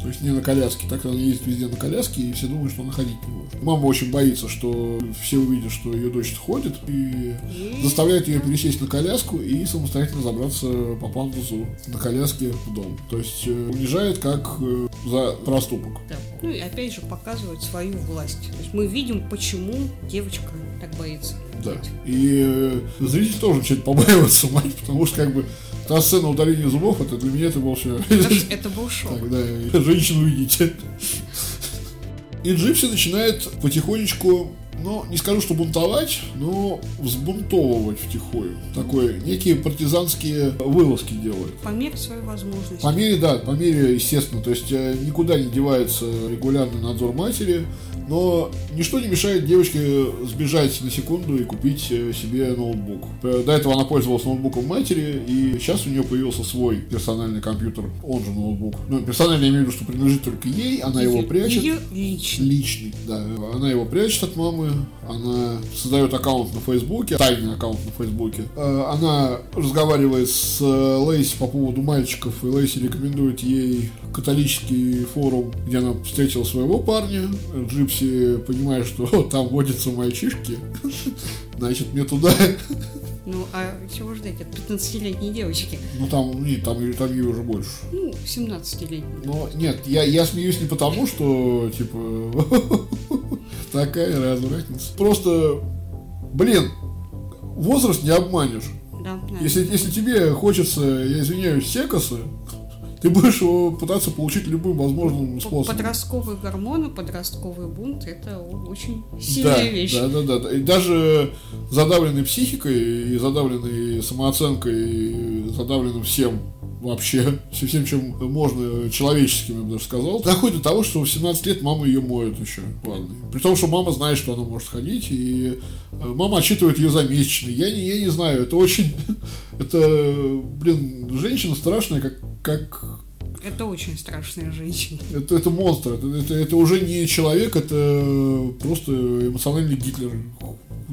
То есть не на коляске. Так она ездит везде на коляске, и все думают, что она ходить не может. Мама очень боится, что все увидят, что ее дочь ходит, и заставляет ее пересесть на коляску и самостоятельно забраться по пандусу на коляске в дом. То есть э, унижает как э, за проступок. Да. Ну и опять же показывает свою власть. То есть мы видим, почему девочка так боится. Да. И э, зритель тоже начинает побаиваться мать, потому что как бы та сцена удаления зубов, это для меня это был все. Это, ж- это был шок. Тогда женщину видите. И Джипси начинает потихонечку, ну, не скажу, что бунтовать, но взбунтовывать втихую. Такое, некие партизанские вылазки делает. По мере своей возможности. По мере, да, по мере, естественно, то есть э, никуда не девается регулярный надзор матери, но ничто не мешает девочке сбежать на секунду и купить э, себе ноутбук. Э, До этого она пользовалась ноутбуком матери, и сейчас у нее появился свой персональный компьютер, он же ноутбук. Ну, персональный, я имею в виду, что принадлежит только ей, она его прячет. её лично. Личный, да. Она его прячет от мамы, она создает аккаунт на Фейсбуке, тайный аккаунт на Фейсбуке. Э, Она разговаривает с э, Лейси по поводу мальчиков, и Лейси рекомендует ей католический форум, где она встретила своего парня. Джипси, понимая, что там водятся мальчишки, значит, мне туда. Ну, а чего ждать от 15-летней девочки? Ну, там, нет, там, ей- там ей уже больше. Ну, 17-летней. Но нет, я, я смеюсь не потому, что, типа, такая развратница. Просто, блин, возраст не обманешь. Да, да. Если, если тебе хочется, я извиняюсь, секаса, ты будешь его пытаться получить любым возможным способом. Подростковые гормоны, подростковый бунт – это очень Да, сильная вещь. да, да, да, да. И даже задавленной психикой, и задавленной самооценкой, и задавленным всем вообще, всем, всем, чем можно, человеческим, я бы даже сказал, доходит до того, что в 17 лет мама ее моет еще в ванной. При том, что мама знает, что она может ходить, и э, мама отчитывает ее за месячный. Я не, я не знаю, это очень... Это, блин, женщина страшная, как, как Это очень страшная женщина. это, это монстр, это, это, это уже не человек, это просто эмоциональный Гитлер.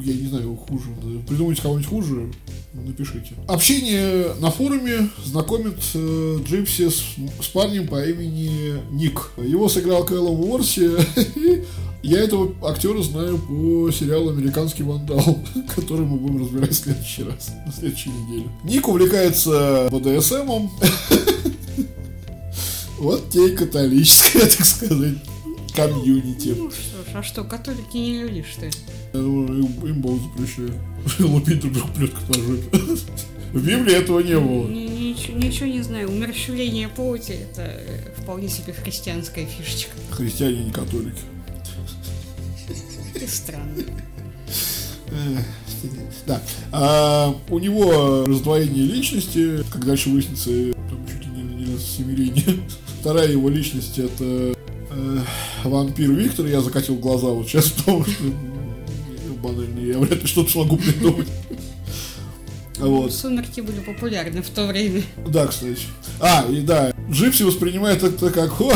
Я не знаю, хуже. Придумайте кого-нибудь хуже, напишите. Общение на форуме знакомит э, Джипси с, с парнем по имени Ник. Его сыграл Кэллом Уорси. Я этого актера знаю по сериалу «Американский вандал», который мы будем разбирать в следующий раз, на следующей неделе. Ник увлекается БДСМом. Вот те и католическое, так сказать, комьюнити. Ну а что, католики не люди, что ли? Я думаю, им, им Бог запрещает. Лупить друг друга плеткой по жопе. В Библии этого не было. Ни- Ничего, ничего не знаю. Умерщвление плоти – это э, вполне себе христианская фишечка. Христиане не католики. И странно. Эх, Да. А, у него раздвоение личности, как дальше выяснится, там чуть ли не, не семирение. Вторая его личность это э, вампир Виктор. Я закатил глаза вот сейчас, потому что м, банально, я вряд ли что-то смогу придумать. Вот. Сумерки были популярны в то время. Да, кстати. А, и да, Джипси воспринимает это как «О,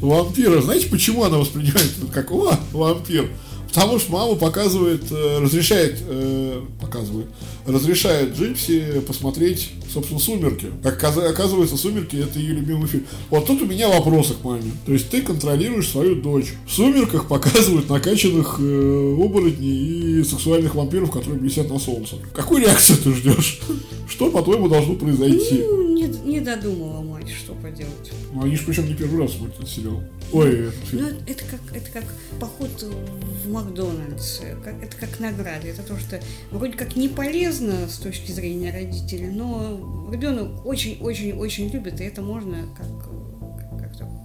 вампира». Знаете, почему она воспринимает это как «О, вампир»? Потому что мама показывает, э, разрешает, э, показывает, разрешает Джипси посмотреть, собственно, «Сумерки». Как оказывается, «Сумерки» — это ее любимый фильм. Вот тут у меня вопросы к маме. То есть ты контролируешь свою дочь. В «Сумерках» показывают накачанных э, оборотней и сексуальных вампиров, которые блестят на солнце. Какую реакцию ты ждешь? Что, по-твоему, должно произойти? Ну, не, не додумала мать, что поделать. Ну, они же причем не первый раз смотрят этот сериал. Ой, этот Ну, это, это как, это как поход в Макдональдс. Как, это как награда. Это то, что вроде как не полезно с точки зрения родителей, но ребенок очень-очень-очень любит, и это можно как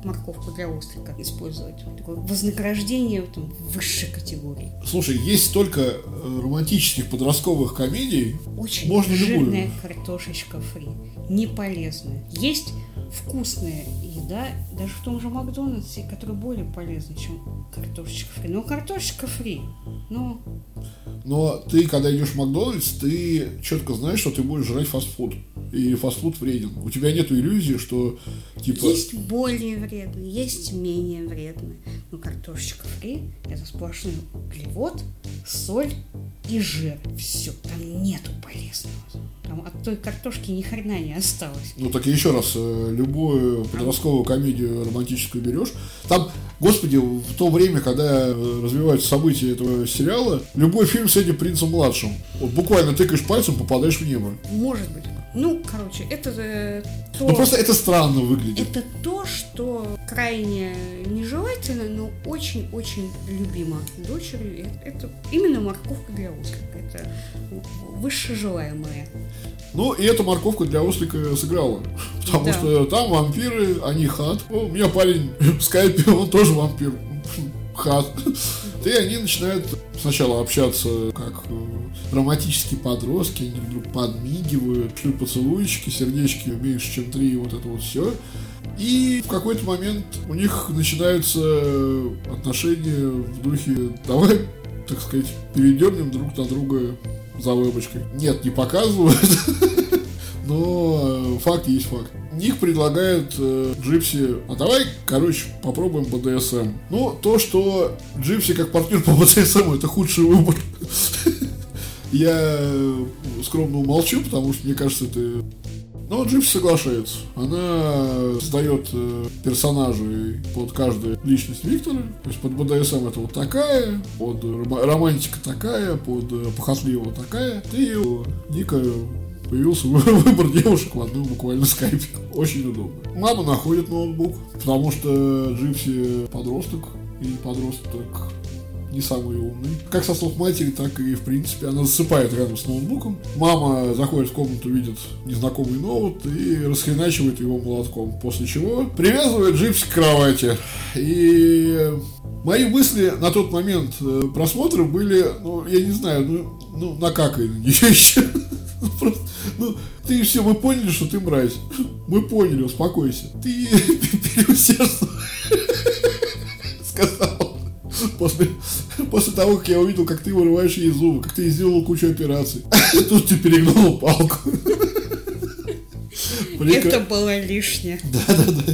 морковку для ослика использовать. Такое вознаграждение в этом высшей категории. Слушай, есть столько э, романтических подростковых комедий. Очень Можно любую. жирная картошечка фри. Не полезная. Есть вкусная еда, даже в том же Макдональдсе, которая более полезна, чем картошечка фри. Ну, картошечка фри. Ну, Но ты, когда идешь в Макдональдс, ты четко знаешь, что ты будешь жрать фастфуд. И фастфуд вреден. У тебя нет иллюзии, что типа. есть более вредные, есть менее вредные. Но картошечка фри – это сплошной углевод, соль и жир. Все, там нету полезного. Там от той картошки ни хрена не осталось. Ну так еще раз, э, любую подростковую комедию романтическую берешь. Там, господи, в то время, когда э, развиваются события этого сериала, любой фильм с этим принцем младшим. Вот буквально тыкаешь пальцем, попадаешь в небо. Может быть. Ну, короче, это э, то... Ну просто это странно выглядит. Это то, что крайне нежелательно, но очень-очень любимо дочерью. Это именно морковка для ослика. Это высшее желаемое. Ну, и эту морковку для ослика сыграла. Потому да. что там вампиры, они хат. О, у меня парень в скайпе, он тоже вампир. Хат. И они начинают сначала общаться как э, романтические подростки, они вдруг подмигивают, шлют поцелуйчики, сердечки меньше, чем три, вот это вот все. И в какой-то момент у них начинаются отношения в духе «давай, так сказать, передернем друг на друга за вебочкой». Нет, не показывают, но э, факт есть факт. Ник предлагает э, Джипси, а давай, короче, попробуем БДСМ. Ну, то, что Джипси как партнер по БДСМ, это худший выбор. Я э, скромно умолчу, потому что мне кажется, это но Джипси соглашается. Она создает э, персонажей под каждую личность Виктора. То есть под БДСМ это вот такая, под романтика такая, под э, похотливого такая. И Ника появился выбор девушек в одном буквально скайпе. Очень удобно. Мама находит ноутбук, потому что Джипси подросток, и подросток не самый умный. Как со слов матери, так и в принципе. Она засыпает рядом с ноутбуком. Мама заходит в комнату, видит незнакомый ноут и расхреначивает его молотком. После чего привязывает джипси к кровати. И мои мысли на тот момент э, просмотра были, ну, я не знаю, ну, ну накакай на нее еще. Просто, ну, ты все, мы поняли, что ты мразь. Мы поняли, успокойся. Ты переусердствовал. Сказал. После, после того, как я увидел, как ты вырываешь ей зубы, как ты сделал кучу операций. Тут ты перегнул палку. Это было лишнее. Да, да, да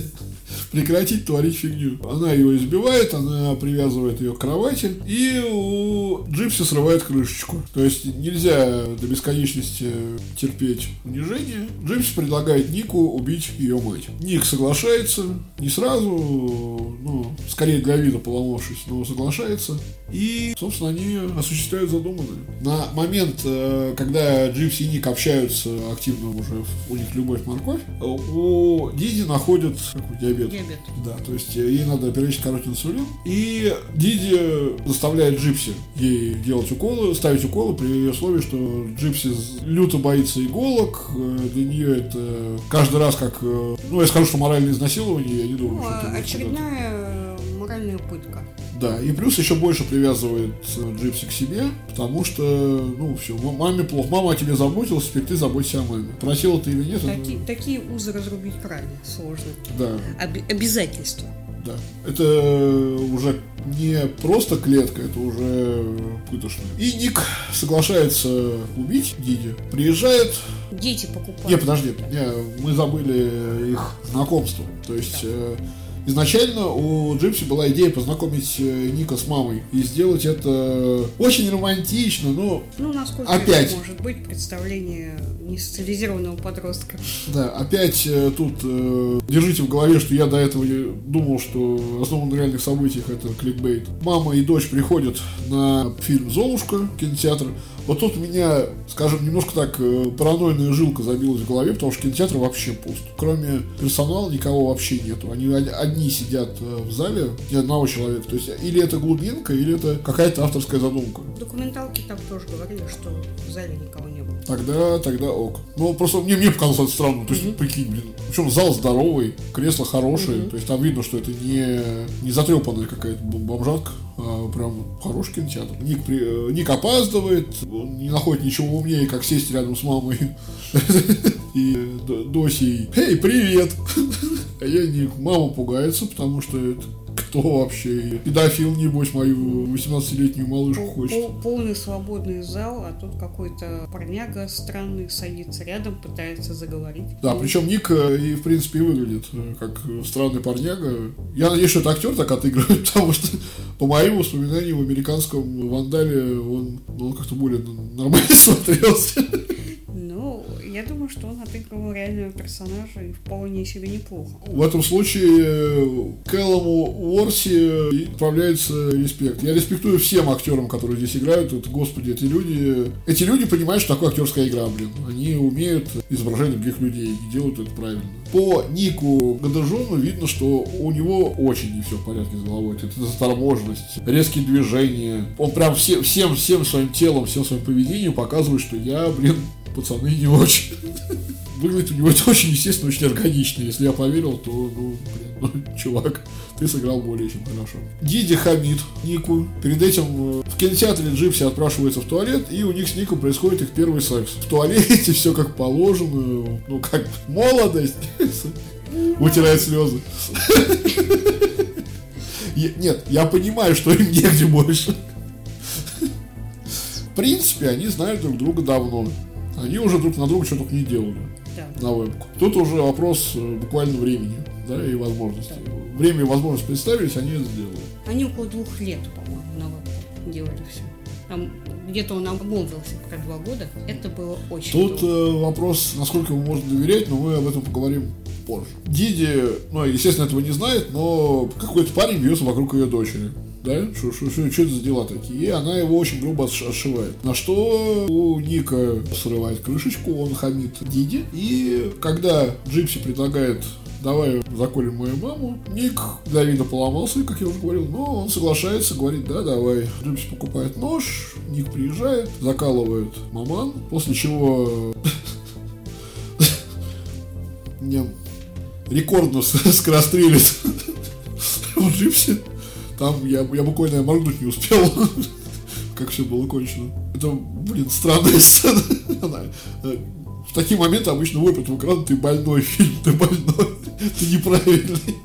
прекратить творить фигню. Она ее избивает, она привязывает ее к кровати, и у Джипси срывает крышечку. То есть нельзя до бесконечности терпеть унижение. Джипси предлагает Нику убить ее мать. Ник соглашается, не сразу, ну, скорее для вида поломавшись, но соглашается. И, собственно, они осуществляют задуманное. На момент, э, когда Джипси и Ник общаются активно уже, у них любовь-морковь, у Диди находят какой диабет диабет. Да, то есть э, ей надо периодически короче инсулин. И Диди заставляет Джипси ей делать уколы, ставить уколы при условии, что Джипси люто боится иголок. Э, для нее это каждый раз как... Э, ну, я скажу, что моральное изнасилование, я не думаю, ну, что это... очередная моральная пытка. Да, и плюс еще больше привязывает Джипси к себе, потому что, ну, все, маме плохо, мама о тебе заботилась, теперь ты заботься о маме. Просила ты или нет? Такие, это... такие узы разрубить крайне сложно. Да. Об- обязательства. Да. Это уже не просто клетка, это уже пытошно. И Ник соглашается убить Диди. Приезжает... Дети покупают. Не, подожди, не, мы забыли их знакомство. То есть... Да. Э, Изначально у Джипси была идея познакомить э, Ника с мамой и сделать это очень романтично, но ну, насколько опять это может быть представление несоциализированного подростка. Да, опять э, тут э, держите в голове, что я до этого думал, что основан на реальных событиях это кликбейт. Мама и дочь приходят на фильм «Золушка» кинотеатр. Вот тут меня, скажем, немножко так э, паранойная жилка забилась в голове, потому что кинотеатр вообще пуст. Кроме персонала никого вообще нету. Они одни сидят э, в зале, ни одного человека. То есть или это глубинка, или это какая-то авторская задумка. Документалки там тоже говорили, что в зале никого не. Тогда, тогда ок. Ну, просто мне, мне показалось это странно. То есть, mm-hmm. прикинь, блин. Причем зал здоровый, кресла хорошие. Mm-hmm. То есть там видно, что это не, не затрепанная какая-то бомжатка, а прям хороший кинотеатр. Ник, при, э, Ник опаздывает, он не находит ничего умнее, как сесть рядом с мамой и Досей. Эй, привет! А я Ник. Мама пугается, потому что это кто вообще? Педофил, небось, мою 18-летнюю малышку хочет. Полный свободный зал, а тут какой-то парняга странный садится рядом, пытается заговорить. Да, причем Ник э, и, в принципе, выглядит э, как странный парняга. Я надеюсь, что это актер так отыгрывает, потому что, по моим воспоминаниям, в американском вандале он, он как-то более нормально смотрелся. Я думаю, что он отыгрывал реального персонажа и вполне себе неплохо. В этом случае Кэллому Уорси отправляется респект. Я респектую всем актерам, которые здесь играют. Это, господи, эти люди... Эти люди понимают, что такое актерская игра, блин. Они умеют изображать других людей и делают это правильно. По Нику Гадажону видно, что у него очень не все в порядке с головой. Это заторможенность, резкие движения. Он прям все, всем, всем своим телом, всем своим поведением показывает, что я, блин, пацаны не очень. Выглядит у него это очень естественно, очень органично. Если я поверил, то, ну, блин, ну, чувак, ты сыграл более чем хорошо. Диди Хамид Нику. Перед этим э, в кинотеатре Джипси отпрашивается в туалет, и у них с Ником происходит их первый секс. В туалете все как положено, ну, как молодость. Утирает слезы. Нет, я понимаю, что им негде больше. В принципе, они знают друг друга давно. Они уже друг на друга что только не делали Да. на вебку. Тут уже вопрос э, буквально времени, да, и возможностей. Время и возможность представились, они это сделали. Они около двух лет, по-моему, на вебку делали все. Там где-то он обмолвился про два года. Это было очень Тут долго. э, вопрос, насколько ему можно доверять, но мы об этом поговорим позже. Диди, ну, естественно, этого не знает, но какой-то парень бьется вокруг ее дочери. Да? Что, что, что, что это за дела такие? И она его очень грубо отш- отшивает. На что у Ника срывает крышечку, он хамит Диди. И когда Джипси предлагает давай заколем мою маму. Ник для вида поломался, как я уже говорил, но он соглашается, говорит, да, давай. Джипси покупает нож, Ник приезжает, закалывает маман, после чего не, рекордно скорострелит в Джипси. Там я, я буквально моргнуть не успел, как все было кончено. Это, блин, странная сцена. Э, в такие моменты обычно выпад в экран, ты больной фильм, ты больной, ты неправильный.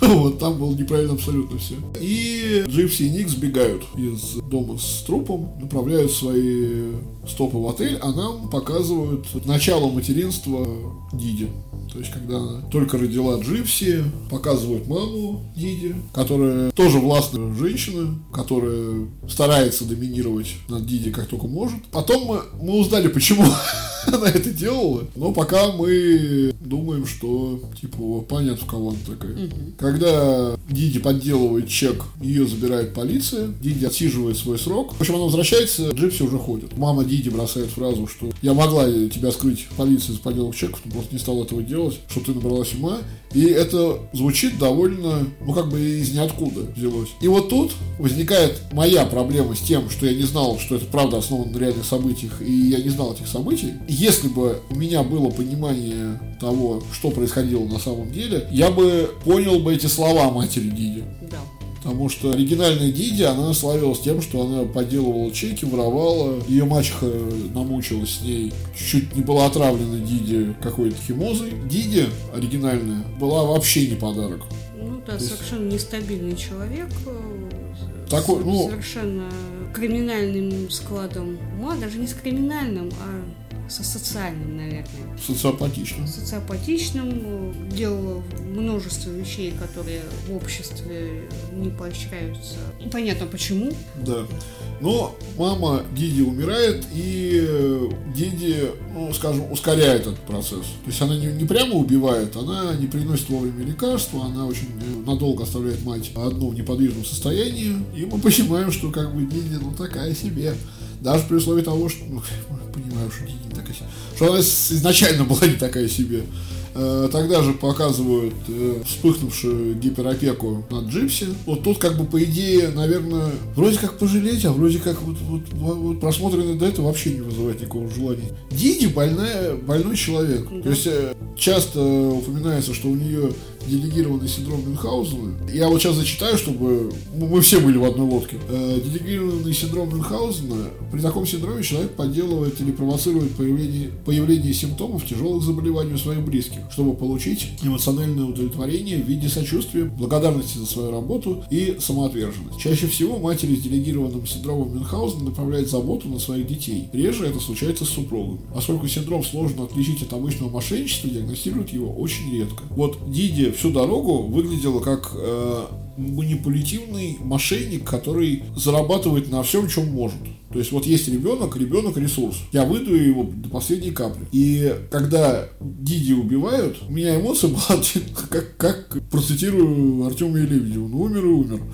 Вот, там было неправильно абсолютно все. И Джипси и Ник сбегают из дома с трупом, направляют свои стопы в отель, а нам показывают начало материнства Диди. То есть, когда она только родила Джипси, показывают маму Диди, которая тоже властная женщина, которая старается доминировать над Диди как только может. Потом мы, мы узнали, почему она это делала, но пока мы думаем, что, типа, понятно, в кого она такая. Когда Диди подделывает чек, ее забирает полиция, Диди отсиживает свой срок. В общем, она возвращается, Джипси уже ходит. Мама Диди бросает фразу, что я могла тебя скрыть полиции за подделок чеков, но просто не стала этого делать, что ты набралась ума. И это звучит довольно, ну, как бы из ниоткуда взялось. И вот тут возникает моя проблема с тем, что я не знал, что это правда основано на реальных событиях, и я не знал этих событий. Если бы у меня было понимание того, что происходило на самом деле, я бы понял бы эти слова матери Диди. Да. Потому что оригинальная Диди, она славилась тем, что она подделывала чеки, воровала. Ее мачеха намучилась с ней. Чуть не была отравлена Диди какой-то химозой. Диди, оригинальная, была вообще не подарок. Ну да, есть- совершенно нестабильный человек. э, с- Такой, ну- Совершенно криминальным складом ума, даже не с криминальным, а со социальным, наверное. Социопатично. Социопатичным, э, делал множество вещей, которые в обществе не поощряются. И Понятно почему. Да. Но мама Диди умирает, и э, Диди, ну, скажем, ускоряет этот процесс. То есть она не, не прямо убивает, она не приносит вовремя лекарства, она очень э, надолго оставляет мать одну в неподвижном состоянии, и мы понимаем, что как бы Диди, ну, такая себе. Даже при условии того, что, ну, понимаю, что не такая себе. Что она изначально была не такая себе. Э, Тогда же показывают э, вспыхнувшую гиперопеку над Джипси. Вот тут как бы по идее, наверное, вроде как пожалеть, а вроде как вот, вот, вот просмотренный до этого вообще не вызывает никакого желания. Диди больная, больной человек. То есть э, часто упоминается, что у нее делегированный синдром Мюнхгаузена. Я вот сейчас зачитаю, чтобы ну, мы все были в одной лодке. Э, делегированный синдром Мюнхгаузена. При таком синдроме человек подделывает или провоцирует появление, появление симптомов тяжелых заболеваний у своих близких, чтобы получить эмоциональное удовлетворение в виде сочувствия, благодарности за свою работу и самоотверженность. Чаще всего матери с делегированным синдромом Мюнхгаузена направляют заботу на своих детей. Реже это случается с супругами. Поскольку синдром сложно отличить от обычного мошенничества, диагностируют его очень редко. Вот Диди всю дорогу выглядела как э, манипулятивный мошенник, который зарабатывает на всем, чем может. То есть вот есть ребенок, ребенок ресурс. Я выдаю его до последней капли. И когда Диди убивают, у меня эмоция была, как, как процитирую Артема Лебедева, ну умер и умер.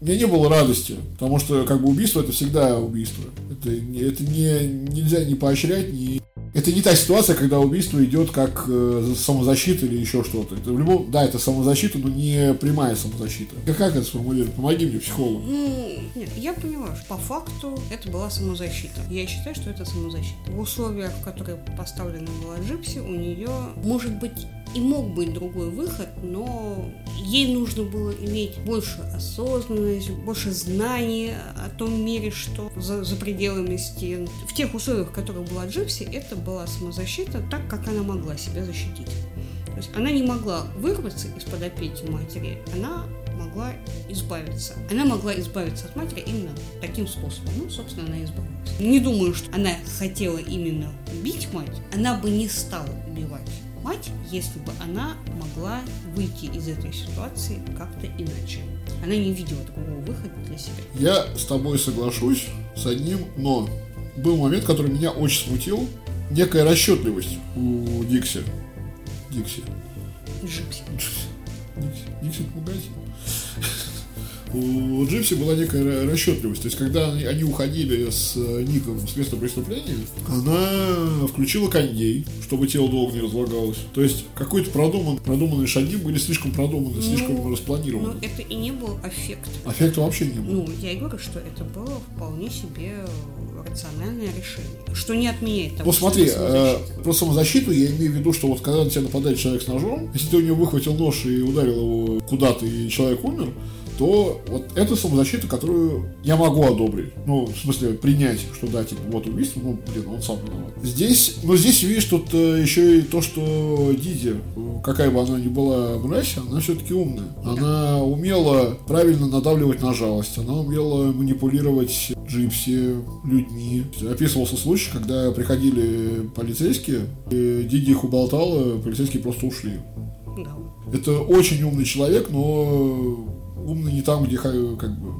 У меня не было радости, потому что как бы убийство это всегда убийство. Это, это не, нельзя не поощрять, не это не та ситуация, когда убийство идет как э, самозащита или еще что-то. Это в любом, да, это самозащита, но не прямая самозащита. Как, как это сформулировать? Помоги мне, психолог. Ну, нет, я поняла, что по факту это была самозащита. Я считаю, что это самозащита. В условиях, которые поставлена была Джипси, у нее может быть и мог быть другой выход, но ей нужно было иметь больше осознанности, больше знаний о том мире, что за, за пределами стен. В тех условиях, в которых была Джипси, это была самозащита так, как она могла себя защитить. То есть она не могла вырваться из-под опеки матери, она могла избавиться. Она могла избавиться от матери именно таким способом. Ну, собственно, она избавилась. Не думаю, что она хотела именно убить мать. Она бы не стала убивать мать, если бы она могла выйти из этой ситуации как-то иначе. Она не видела другого выхода для себя. Я с тобой соглашусь с одним, но был момент, который меня очень смутил. Некая расчетливость у Дикси. Дикси. Джипси. Дикси. Дикси это магазин у Джипси была некая расчетливость. То есть, когда они, уходили с э, Ником с места преступления, она включила кондей, чтобы тело долго не разлагалось. То есть, какой-то продуман, продуманные шаги были слишком продуманы, ну, слишком распланированы. Ну, это и не был аффект. Аффекта вообще не было. Ну, я и говорю, что это было вполне себе рациональное решение, что не отменяет того, Ну смотри, э, про самозащиту я имею в виду, что вот когда на тебя нападает человек с ножом, если ты у него выхватил нож и ударил его куда-то, и человек умер, то вот это самозащита, которую я могу одобрить. Ну, в смысле, принять, что да, типа, вот убийство, ну, блин, он сам виноват. Здесь, ну, здесь, видишь, тут э, еще и то, что Диди, какая бы она ни была мразь, она все-таки умная. Она умела правильно надавливать на жалость, она умела манипулировать джипси, людьми. Описывался случай, когда приходили полицейские, и Диди их уболтала, полицейские просто ушли. Да. Это очень умный человек, но умный не там, где как бы...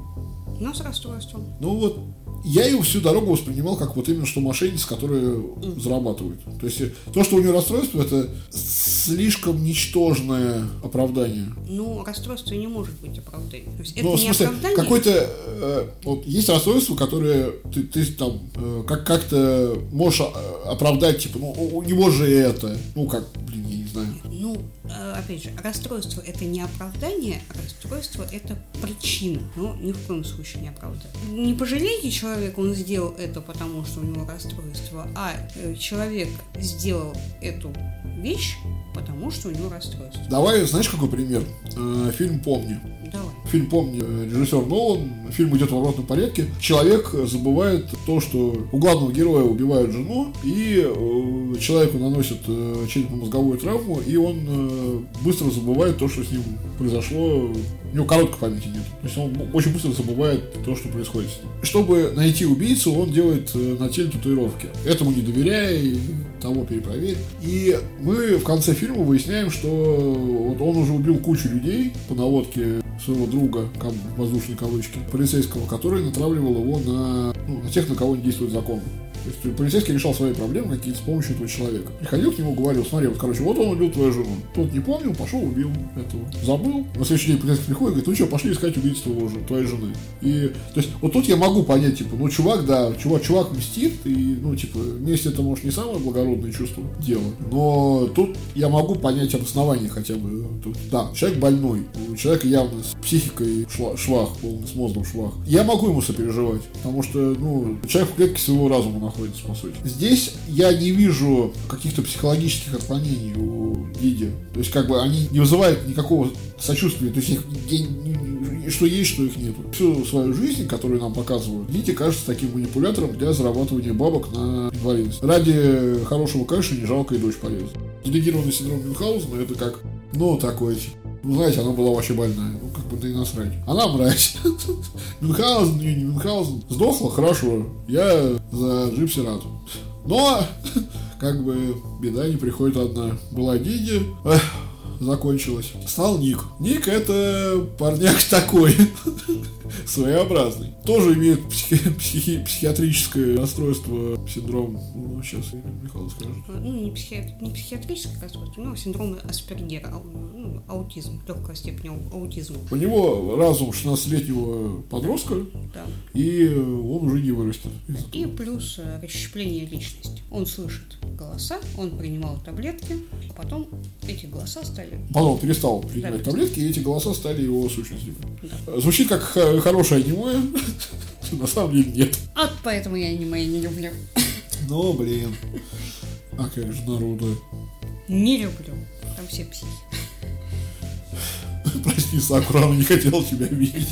Но с расстройством. Ну вот, я ее всю дорогу воспринимал как вот именно что мошенница, которая mm. зарабатывает. То есть то, что у нее расстройство, это слишком ничтожное оправдание. Ну, расстройство не может быть оправданием. То есть ну, это в смысле, какое-то э, вот есть расстройство, которое ты, ты там э, как как-то можешь э, оправдать, типа, ну у него же это, ну как, блин, я не знаю. Ну, э, опять же, расстройство это не оправдание, расстройство это причина. Но ни в коем случае не оправдание. Не пожалейте человека, он сделал это, потому что у него расстройство, а э, человек сделал эту вещь, потому что у него расстройство. Давай, знаешь, какой пример? Э, фильм «Помни». Давай. Фильм «Помни» режиссер Нолан, фильм идет в обратном порядке. Человек забывает то, что у главного героя убивают жену, и э, человеку наносят э, черепно-мозговую травму, и он быстро забывает то, что с ним произошло. У него короткой памяти нет. То есть он очень быстро забывает то, что происходит. Чтобы найти убийцу, он делает э, на теле татуировки. Этому не доверяя, того перепроверь. И мы в конце фильма выясняем, что вот он уже убил кучу людей по наводке своего друга, воздушной кавычки, полицейского, который натравливал его на, ну, на тех, на кого не действует закон. То есть полицейский решал свои проблемы какие-то с помощью этого человека. Приходил к нему, говорил, смотри, вот, короче, вот он убил твою жену. Тот не помнил, пошел, убил этого. Забыл. На следующий день полицейский приходит говорит, ну что, пошли искать убийцу твоего, твоей жены. И, то есть, вот тут я могу понять, типа, ну, чувак, да, чувак, чувак мстит, и, ну, типа, месть это, может, не самое благородное чувство дела, но тут я могу понять обоснование хотя бы. Тут, да, человек больной, у человека явно с психикой шла, швах, полный, с мозгом швах. Я могу ему сопереживать, потому что, ну, человек в клетке своего разума находится, по сути. Здесь я не вижу каких-то психологических отклонений у Диди. То есть, как бы, они не вызывают никакого сочувствия. То есть, их, что есть, что их нет. Всю свою жизнь, которую нам показывают, Диди кажется таким манипулятором для зарабатывания бабок на инвалидность. Ради хорошего кэша не жалко и дочь полезет. Делегированный синдром Мюнхгаузена это как, ну, такой, ну, знаете, она была вообще больная. Да и насрать. Она мразь. Мюнхгаузен, не, не Мюнхгаузен. Сдохла, хорошо. Я за Джипси рад. Но, как бы, беда не приходит одна. Была Диди. Закончилась. Стал Ник. Ник это парняк такой. своеобразный. Тоже имеет психи- психи- психиатрическое расстройство, синдром, ну, сейчас Михаил скажет. Ну, не, психи... не психиатрическое расстройство, но синдром Аспергера, ау- ну, аутизм, легкая степень ау- аутизма. У него разум 16-летнего подростка, Да. и он уже не вырастет. И плюс э, расщепление личности. Он слышит голоса, он принимал таблетки, а потом эти голоса стали... Потом перестал принимать Да. таблетки, и эти голоса стали его сущностью. Да. Звучит как х- хорошее аниме, на самом деле нет. Вот поэтому я аниме не люблю. Но, блин. А как же Наруто. Не люблю. Там все психи. Прости, Сакура, не хотела тебя видеть.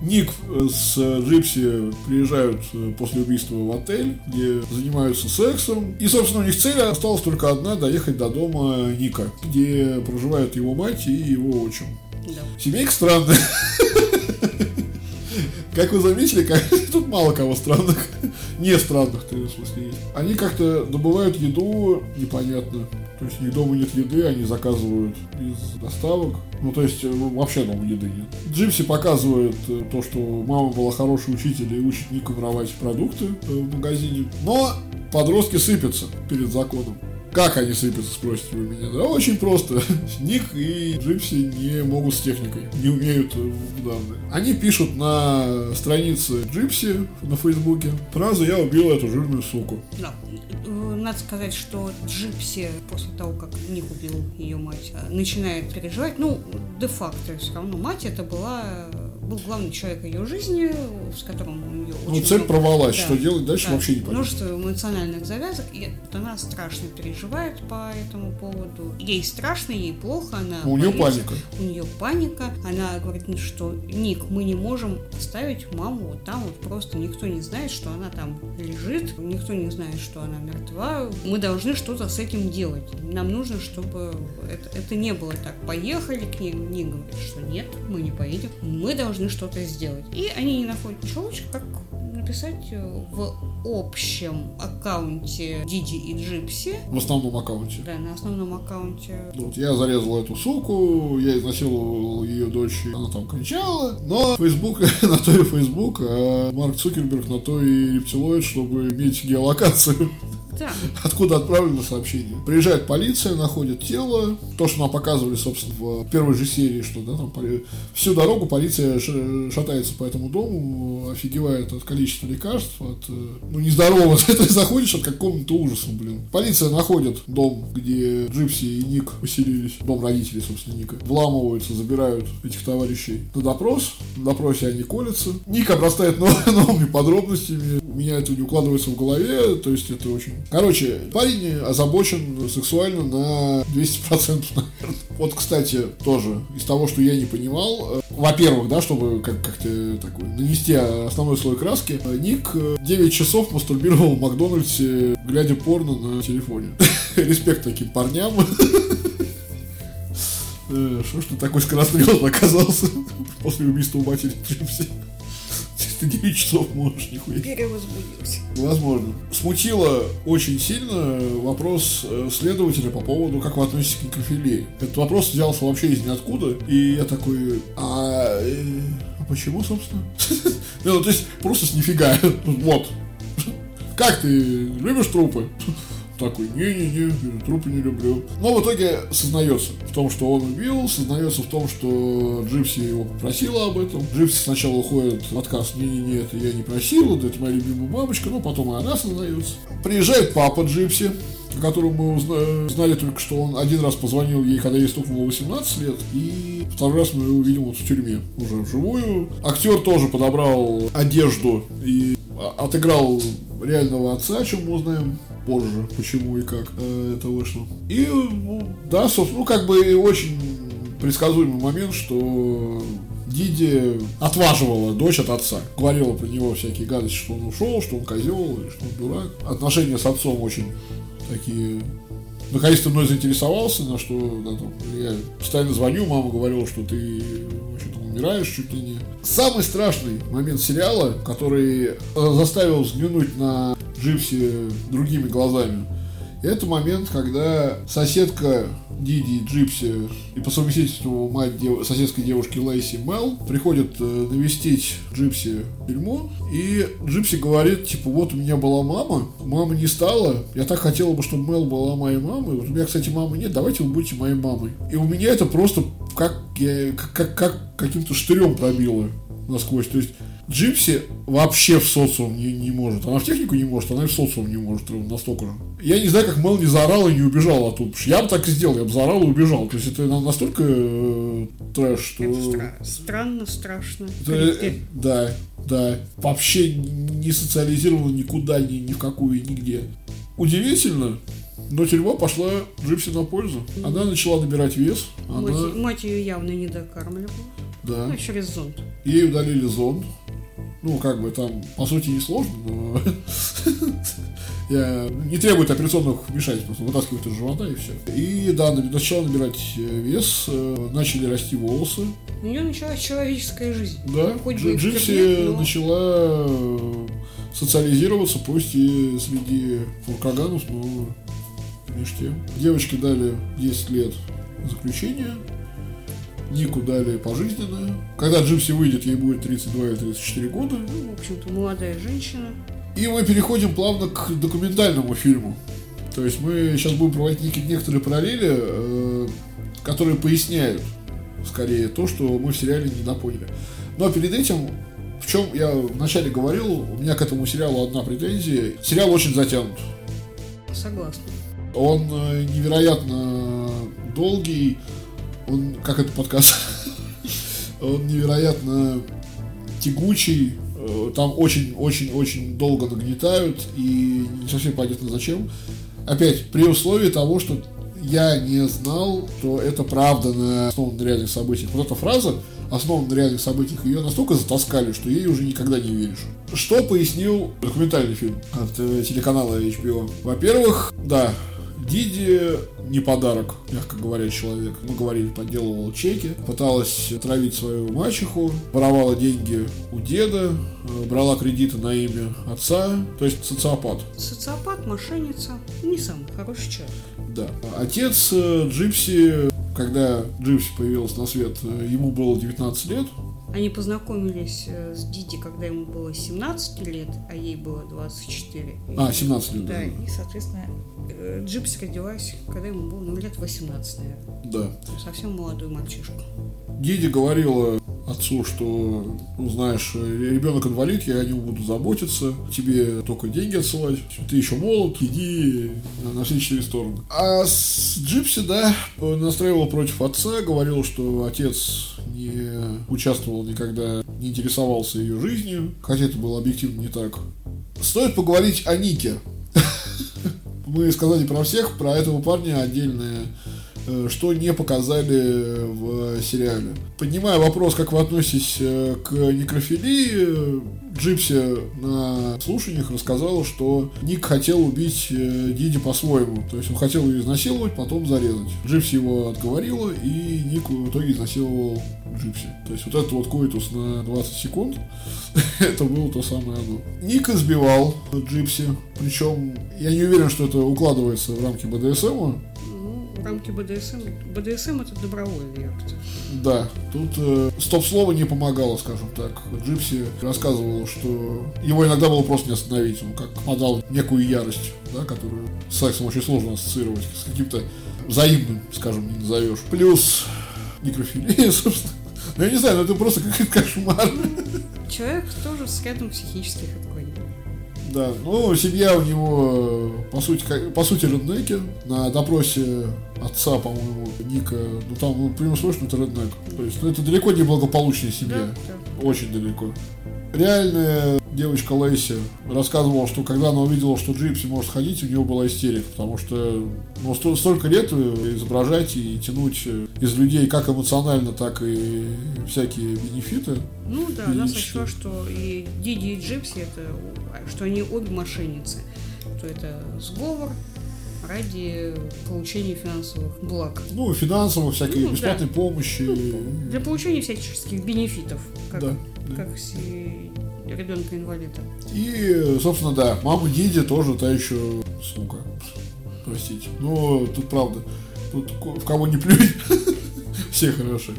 Ник э, с Джипси приезжают э, после убийства в отель, где занимаются сексом. И, собственно, у них цель осталась только одна – доехать до дома Ника, где проживают его мать и его отчим. Да. Семейка странная. Как вы заметили, как... тут мало кого странных. Не странных, есть, в смысле, есть. Они как-то добывают еду непонятно. То есть у них дома нет еды, они заказывают из доставок. Ну, то есть, э, вообще дома еды нет. Джимси показывает э, то, что мама была хороший учитель и учит Ника воровать продукты э, в магазине. Но подростки сыпятся перед законом. Как они сыпятся, спросите вы меня? Да очень просто. Ник и Джипси не могут с техникой, не умеют э, в данные. Они пишут на странице Джипси на Фейсбуке фразу «Я убил эту жирную суку». Да. Э, Надо сказать, что Джипси после того, как Ник убил ее мать, э, начинает переживать. Ну, де-факто все равно мать это была был главный человек ее жизни, с которым у нее Ну, цель много- провалась, Да. что делать дальше Да. вообще не понятно. Множество эмоциональных завязок, и вот она страшно переживает по этому поводу. Ей страшно, ей плохо, она У нее паника. У нее паника. Она говорит, что Ник, мы не можем оставить маму вот там вот просто. Никто не знает, что она там лежит, никто не знает, что она мертва. Мы должны что-то с этим делать. Нам нужно, чтобы это, это не было так. Поехали к ней, Ник говорит, что нет, мы не поедем. Мы должны что-то сделать. И они не находят лучше, как написать э, в общем аккаунте Диди и Джипси, В основном аккаунте. да, на основном аккаунте Ну, Вот я зарезал эту суку, я изнасиловал ее дочь, она там кричала. Но Facebook на то и Facebook, а Марк Цукерберг на то и рептилоид, чтобы иметь геолокацию. Да, Откуда отправлено сообщение? Приезжает полиция, находит тело. То, что нам показывали, собственно, в первой же серии, что да, там всю дорогу полиция шатается по этому дому, офигевает от количества лекарств, от э, ну нездорово, ты заходишь от какого-то ужаса, блин. Полиция находит дом, где Джипси и Ник поселились, дом родителей, собственно, Ника, вламываются, забирают этих товарищей на допрос. На допросе они колятся. Ник обрастает нов- новыми подробностями. У меня это не укладывается в голове, то есть это очень... Короче, парень озабочен сексуально на 200%, наверное. Вот, кстати, тоже из того, что я не понимал, э, во-первых, да, чтобы как- как-то такой нанести основной слой краски, э, Ник э, 9 часов мастурбировал в Макдональдсе, глядя порно на телефоне. Респект таким парням. Э, Что ж ты такой скорострелный оказался после убийства матери Джипси? Ты 9 часов можешь, нихуя. перевозбудился. Возможно. Смутило очень сильно вопрос э, следователя по поводу, как вы относитесь к некрофилии. Этот вопрос взялся вообще из ниоткуда, и я такой, а, э, а почему, собственно? Ну, то есть, просто с нифига. Вот. Как ты любишь трупы? Такой, не-не-не, трупы не люблю. Но в итоге сознается в том, что он убил, сознается в том, что Джипси его попросила об этом. Джипси сначала уходит в отказ, не-не-не, это я не просила, да это моя любимая мамочка, но потом и она сознается. Приезжает папа Джипси, о котором мы узна- знали только, что он один раз позвонил ей, когда ей стукнуло 18 лет, и второй раз мы его увидим вот в тюрьме, уже вживую. Актер тоже подобрал одежду и а- отыграл реального отца, о чем мы узнаем позже, почему и как э, это вышло. И, ну, да, собственно, ну, как бы очень предсказуемый момент, что Диди отваживала дочь от отца. Говорила про него всякие гадости, что он ушел, что он козел, что он дурак. Отношения с отцом очень такие... Наконец-то мной заинтересовался, на что да, там, я постоянно звоню, мама говорила, что ты там умираешь чуть ли не. Самый страшный момент сериала, который э, заставил взглянуть на Джипси другими глазами, Это момент, когда соседка Диди Джипси и по совместительству мать дев... соседской девушки Лейси Мел приходит э, навестить Джипси тюрьму, и Джипси говорит, типа, вот у меня была мама, мама не стала, я так хотела бы, чтобы Мел была моей мамой, вот у меня, кстати, мамы нет, давайте вы будете моей мамой. И у меня это просто как, я, как, как каким-то штырем пробило насквозь. То есть Джипси вообще в социум не, не может. Она в технику не может, она и в социум не может настолько же. Я не знаю, как Мел не заорал и не убежал оттуда. Я бы так и сделал, я бы заорал и убежал. То есть это настолько э, трэш, что... Это стра- странно, страшно. Это, э, да, да. Вообще не социализировано никуда, ни, ни в какую, нигде. Удивительно, но тюрьма пошла Джипси на пользу. Она начала набирать вес. Мать, Она... мать ее явно не докармливала. Да. Ну, через зонд. Ей удалили зонд. Ну, как бы там, по сути, не сложно, но я не требует операционных вмешательств, просто вытаскивают из живота и все. И да, начала набирать э, вес, э, начали расти волосы. У нее началась человеческая жизнь. Да, Хоть бы и в Джипси но- начала э, социализироваться, пусть и среди фуркаганов, но между тем. Девочке дали 10 лет заключения, Нику дали пожизненное. Когда Джипси выйдет, ей будет 32 или 34 года. Ну, в общем-то, молодая женщина. И мы переходим плавно к документальному фильму. То есть мы сейчас будем проводить некоторые параллели, э, которые поясняют скорее то, что мы в сериале не напоняли. Но перед этим, в чем я вначале говорил, у меня к этому сериалу одна претензия. Сериал очень затянут. Согласна. Он э, невероятно долгий. Он, как это подкаст, он невероятно тягучий. Э, Там очень-очень-очень долго нагнетают и не совсем понятно зачем. Опять, при условии того, что я не знал, что это правда на основан на реальных событиях. Вот эта фраза, основана на реальных событиях, ее настолько затаскали, что ей уже никогда не веришь. Что пояснил документальный фильм от э, телеканала HBO? Во-первых, да, Диди не подарок, мягко говоря, человек. Мы говорили, подделывала чеки, пыталась травить свою мачеху, воровала деньги у деда, э, брала кредиты на имя отца, то есть социопат. Социопат, мошенница. Не самый хороший человек. Да. Отец э, Джипси, когда Джипси появилась на свет, э, ему было 19 лет. Они познакомились с Диди, когда ему было 17 лет, а ей было 24. А, 17 лет, Да, да. и, соответственно, Джипси родилась, когда ему было, ну, лет 18, наверное. Да. Совсем молодой мальчишка. Диди говорила отцу, что, ну, знаешь, ребенок инвалид, я о нем буду заботиться, тебе только деньги отсылать, ты еще молод, иди на, все четыре стороны. А с Джипси, да, настраивала против отца, говорила, что отец не участвовал никогда, не интересовался ее жизнью, хотя это было объективно не так. Стоит поговорить о Нике. Мы сказали про всех, про этого парня отдельное что не показали в сериале. Поднимая вопрос, как вы относитесь э, к некрофилии, э, Джипси на слушаниях рассказала, что Ник хотел убить э, Диди по-своему. То есть он хотел ее изнасиловать, потом зарезать. Джипси его отговорила, и Ник в итоге изнасиловал Джипси. То есть вот этот вот коитус на 20 секунд, это было то самое оно. Ник избивал Джипси, причем я не уверен, что это укладывается в рамки БДСМа, рамки БДСМ. БДСМ это добровольный акт. Да, тут э, стоп-слово не помогало, скажем так. Джипси рассказывал, что его иногда было просто не остановить. Он как впадал в некую ярость, да, которую с сексом очень сложно ассоциировать, с каким-то взаимным, скажем, не назовешь. Плюс некрофилия, собственно. Ну, я не знаю, ну это просто какой-то кошмар. Человек тоже с рядом психических. Да, ну, семья у него, по сути, по сути, реднеки. На допросе отца, по-моему, Ника, ну, там, ну, прямо слышно, это реднек. То есть, ну, это далеко не благополучная семья. Да, да. Очень далеко. Реальная девочка Лейси рассказывала, что когда она увидела, что Джипси может ходить, у нее была истерика, потому что ну, сто- столько лет изображать и тянуть из людей как эмоционально, так и всякие бенефиты. Ну да, она сочла, что и Диди и Джипси, это, что они обе мошенницы. Что это сговор ради получения финансовых благ. Ну, финансово, всякие Ну, бесплатной помощи. Для получения всяческих бенефитов, как, Да, да. как с ребенка инвалида. И, собственно, да, мама Диди тоже та еще сука. простите. Но тут правда, тут в кого не плюнь, все хороши.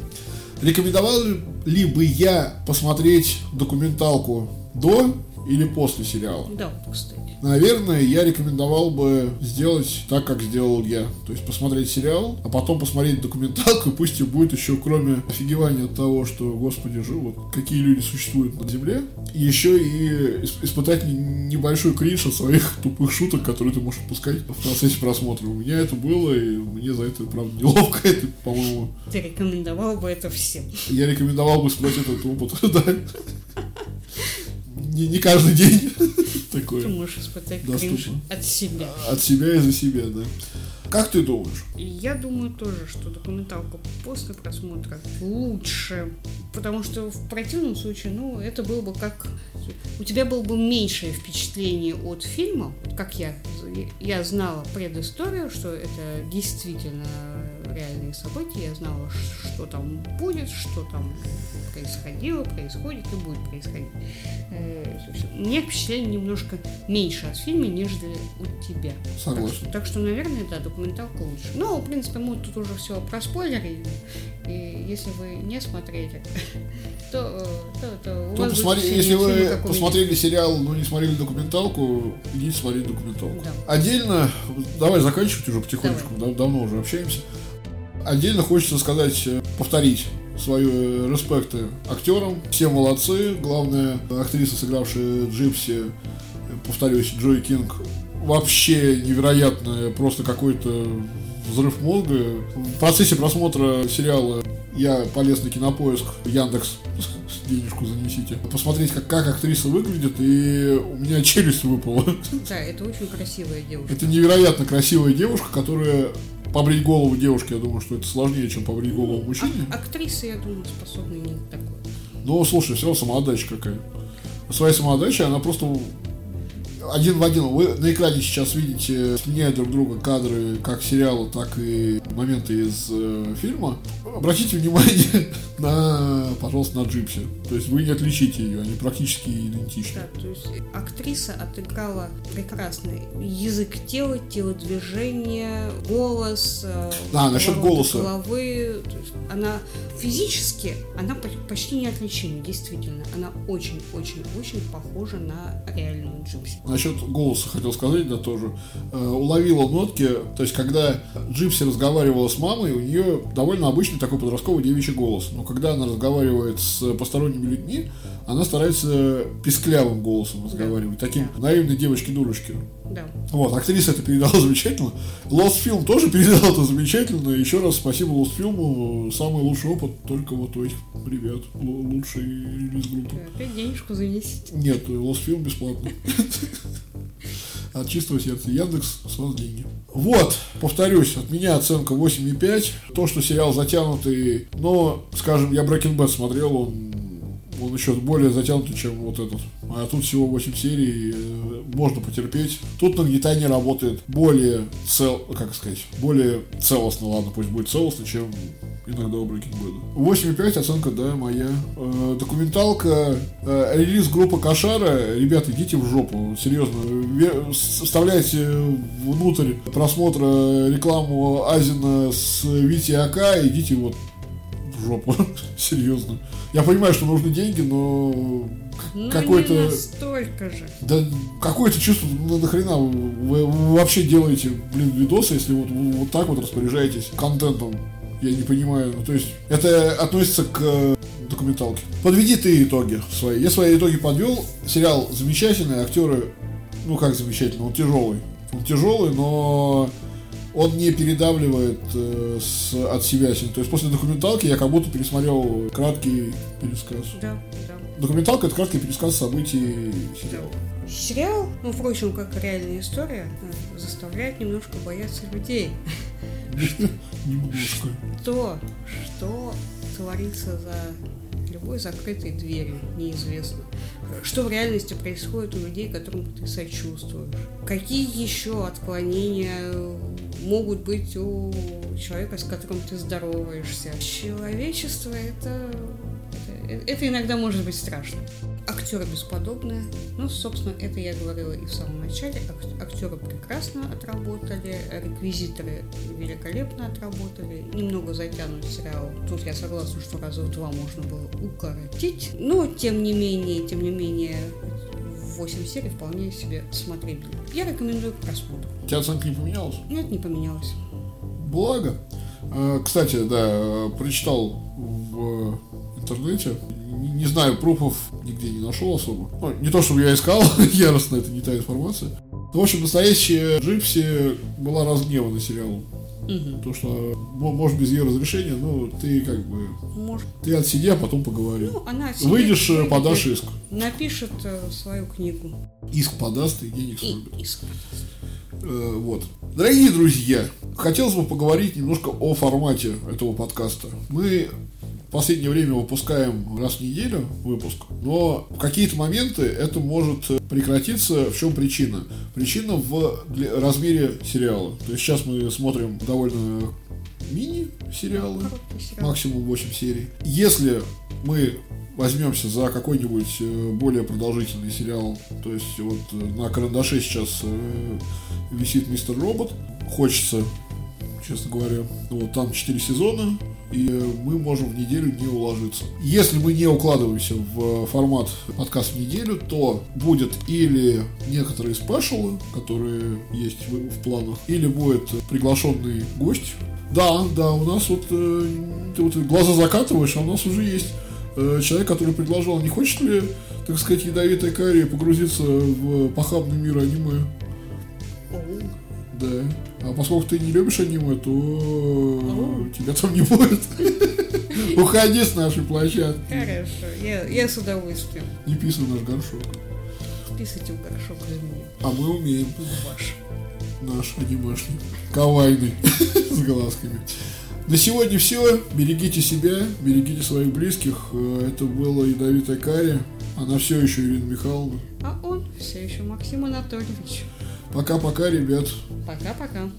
Рекомендовал ли бы я посмотреть документалку до или после сериала? Да, кстати. Наверное, я рекомендовал бы сделать так, как сделал я. То есть посмотреть сериал, а потом посмотреть документалку, пусть и будет еще, кроме офигевания от того, что, господи, живут, какие люди существуют на Земле, еще и испытать небольшой кринж от своих тупых шуток, которые ты можешь отпускать в процессе просмотра. У меня это было, и мне за это, правда, неловко. Это, по-моему... Ты рекомендовал бы это всем? Я рекомендовал бы испытать этот опыт, да. Не, не каждый день такое. Ты можешь испытать кринж от себя. От себя и за себя, да. Как ты думаешь? Я думаю тоже, что документалка после просмотра лучше, потому что в противном случае, ну, это было бы как... У тебя было бы меньшее впечатление от фильма, как я. Я знала предысторию, что это действительно реальные события, я знала, что там будет, что там происходило, происходит и будет происходить. Э, у меня впечатление немножко меньше от фильма, нежели от тебя. Согласен. Так, что, так что, наверное, да, документалка лучше. Но, в принципе, мы тут уже все проспойлерили, и если вы не смотрели, то, то, то у то посмотри, если вы посмотрели сериал, но не смотрели документалку, идите смотреть документалку. Да. Отдельно, давай заканчивать уже потихонечку, давай. давно уже общаемся. Отдельно хочется сказать, э, повторить свои э, респекты актерам. Все молодцы. Главная актриса, сыгравшая Джипси, э, повторюсь, Джой Кинг, вообще невероятная, просто какой-то взрыв мозга. В процессе просмотра сериала я полез на кинопоиск, Яндекс, денежку занесите, посмотреть, как, как актриса выглядит, и у меня челюсть выпала. Да, это очень красивая девушка. Это невероятно красивая девушка, которая побрить голову девушки, я думаю, что это сложнее, чем побрить голову мужчине. А, актрисы, я думаю, способны не такое. Ну, слушай, все равно самоотдача какая. Своя самоотдача, она просто один в один. Вы на экране сейчас видите, сменяют друг друга кадры как сериала, так и моменты из э, фильма. Обратите внимание на, пожалуйста, на Джипси. То есть вы не отличите ее, они практически идентичны. Да, то есть актриса отыграла прекрасно язык тела, телодвижение, голос, э, да, насчет голоса. головы. Есть она физически, она почти неотличима, действительно. Она очень-очень-очень похожа на реальную Джипси насчет голоса хотел сказать, да, тоже. Э, уловила нотки, то есть, когда Джипси разговаривала с мамой, у нее довольно обычный такой подростковый девичий голос. Но когда она разговаривает с посторонними людьми, она старается писклявым голосом разговаривать, таким наивной девочки-дурочки. Да. Вот, актриса это передала замечательно. Lost Film тоже передал это замечательно. Еще раз спасибо Lost Film. Самый лучший опыт только вот у этих ребят. Лучший релиз группы. Опять денежку занесите. Нет, Lost Film бесплатно. От чистого сердца. Яндекс с вас деньги. Вот, повторюсь, от меня оценка 8,5. То, что сериал затянутый, но, скажем, я Breaking Bad смотрел, он он еще более затянутый, чем вот этот. А тут всего 8 серий, э, можно потерпеть. Тут нагнетание работает более цел, как сказать, более целостно, ладно, пусть будет целостно, чем иногда у Breaking Bad. 8,5 оценка, да, моя. Э, документалка, э, релиз группы Кошара, ребята, идите в жопу, серьезно. Вставляйте внутрь просмотра рекламу Азина с Вити Ака, идите вот в жопу, серьезно. Я понимаю, что нужны деньги, но ну, какой-то... столько же. Да какое-то чувство, ну нахрена вы, вы, вы вообще делаете, блин, видосы, если вот, вот так вот распоряжаетесь контентом. Я не понимаю. Ну, то есть, это относится к документалке. Подведи ты итоги свои. Я свои итоги подвел. Сериал замечательный, актеры, ну как замечательный, он тяжелый. Он тяжелый, но он не передавливает э, с, от себя. То есть после документалки я как будто пересмотрел краткий пересказ. Да, да. Документалка это краткий пересказ событий сериала. Сериал, ну, впрочем, как реальная история, э, заставляет немножко бояться людей. Немножко. То, что творится за любой закрытой дверью, неизвестно. Что в реальности происходит у людей, которым ты сочувствуешь? Какие еще отклонения могут быть у человека, с которым ты здороваешься? Человечество это, это, иногда может быть страшно. актеры бесподобные. Ну, собственно, это я говорила и в самом начале. Ак- Актеры прекрасно отработали, реквизиторы великолепно отработали. Немного затянут сериал. Тут я согласна, что раза в два можно было укоротить. Но, тем не менее, тем не менее, 8 серий вполне себе смотрибельно. Я рекомендую к просмотру. У тебя оценка не поменялась? Нет, не поменялось. Благо. Э, Кстати, да, э, прочитал в интернете, не не знаю, пруфов нигде не нашел особо. Ну, не то, чтобы я искал, яростно, это не та информация. Ну, в общем, настоящая Джипси была разгневана сериалом. Мгм. То, что, мо- может, без ее разрешения, ну, ты как бы, Может, ты отсиди, а потом поговори. ну, она себе Выйдешь, э, выйдет, подашь иск. Напишет э, свою книгу. Иск подаст и денег И срубит. иск. Э, Вот. Дорогие друзья, хотелось бы поговорить немножко о формате этого подкаста. Мы в последнее время выпускаем раз в неделю выпуск, но в какие-то моменты это может э, прекратиться. В чем причина? Причина в размере сериала. То есть сейчас мы смотрим довольно мини-сериалы, максимум 8 серий. Если мы возьмемся за какой-нибудь э, более продолжительный сериал, то есть вот на карандаше сейчас э, висит Мистер Робот, хочется, честно говоря, вот там 4 сезона, и э, мы можем в неделю не уложиться. Если мы не укладываемся в формат подкаст в неделю, то будет или некоторые спешалы, которые есть в, в планах, или будет приглашенный гость. Да, да, у нас вот, э, ты вот глаза закатываешь, а у нас уже есть э, человек, который предложил, не хочет ли, так сказать, ядовитая кария погрузиться в похабный мир аниме? Да. А поскольку ты не любишь аниме, то тебя там не будет. Уходи с нашей площадки. Хорошо, я, я с удовольствием. Не писай наш горшок. Писайте в горшок за меня. А мы умеем. Ваш. Наш анимешный. Кавайный. С глазками. На сегодня все. Берегите себя, берегите своих близких. Э, Это была ядовитая кария. Она все еще Ирина Михайловна. А он все еще Максим Анатольевич. Пока-пока, ребят. Пока-пока.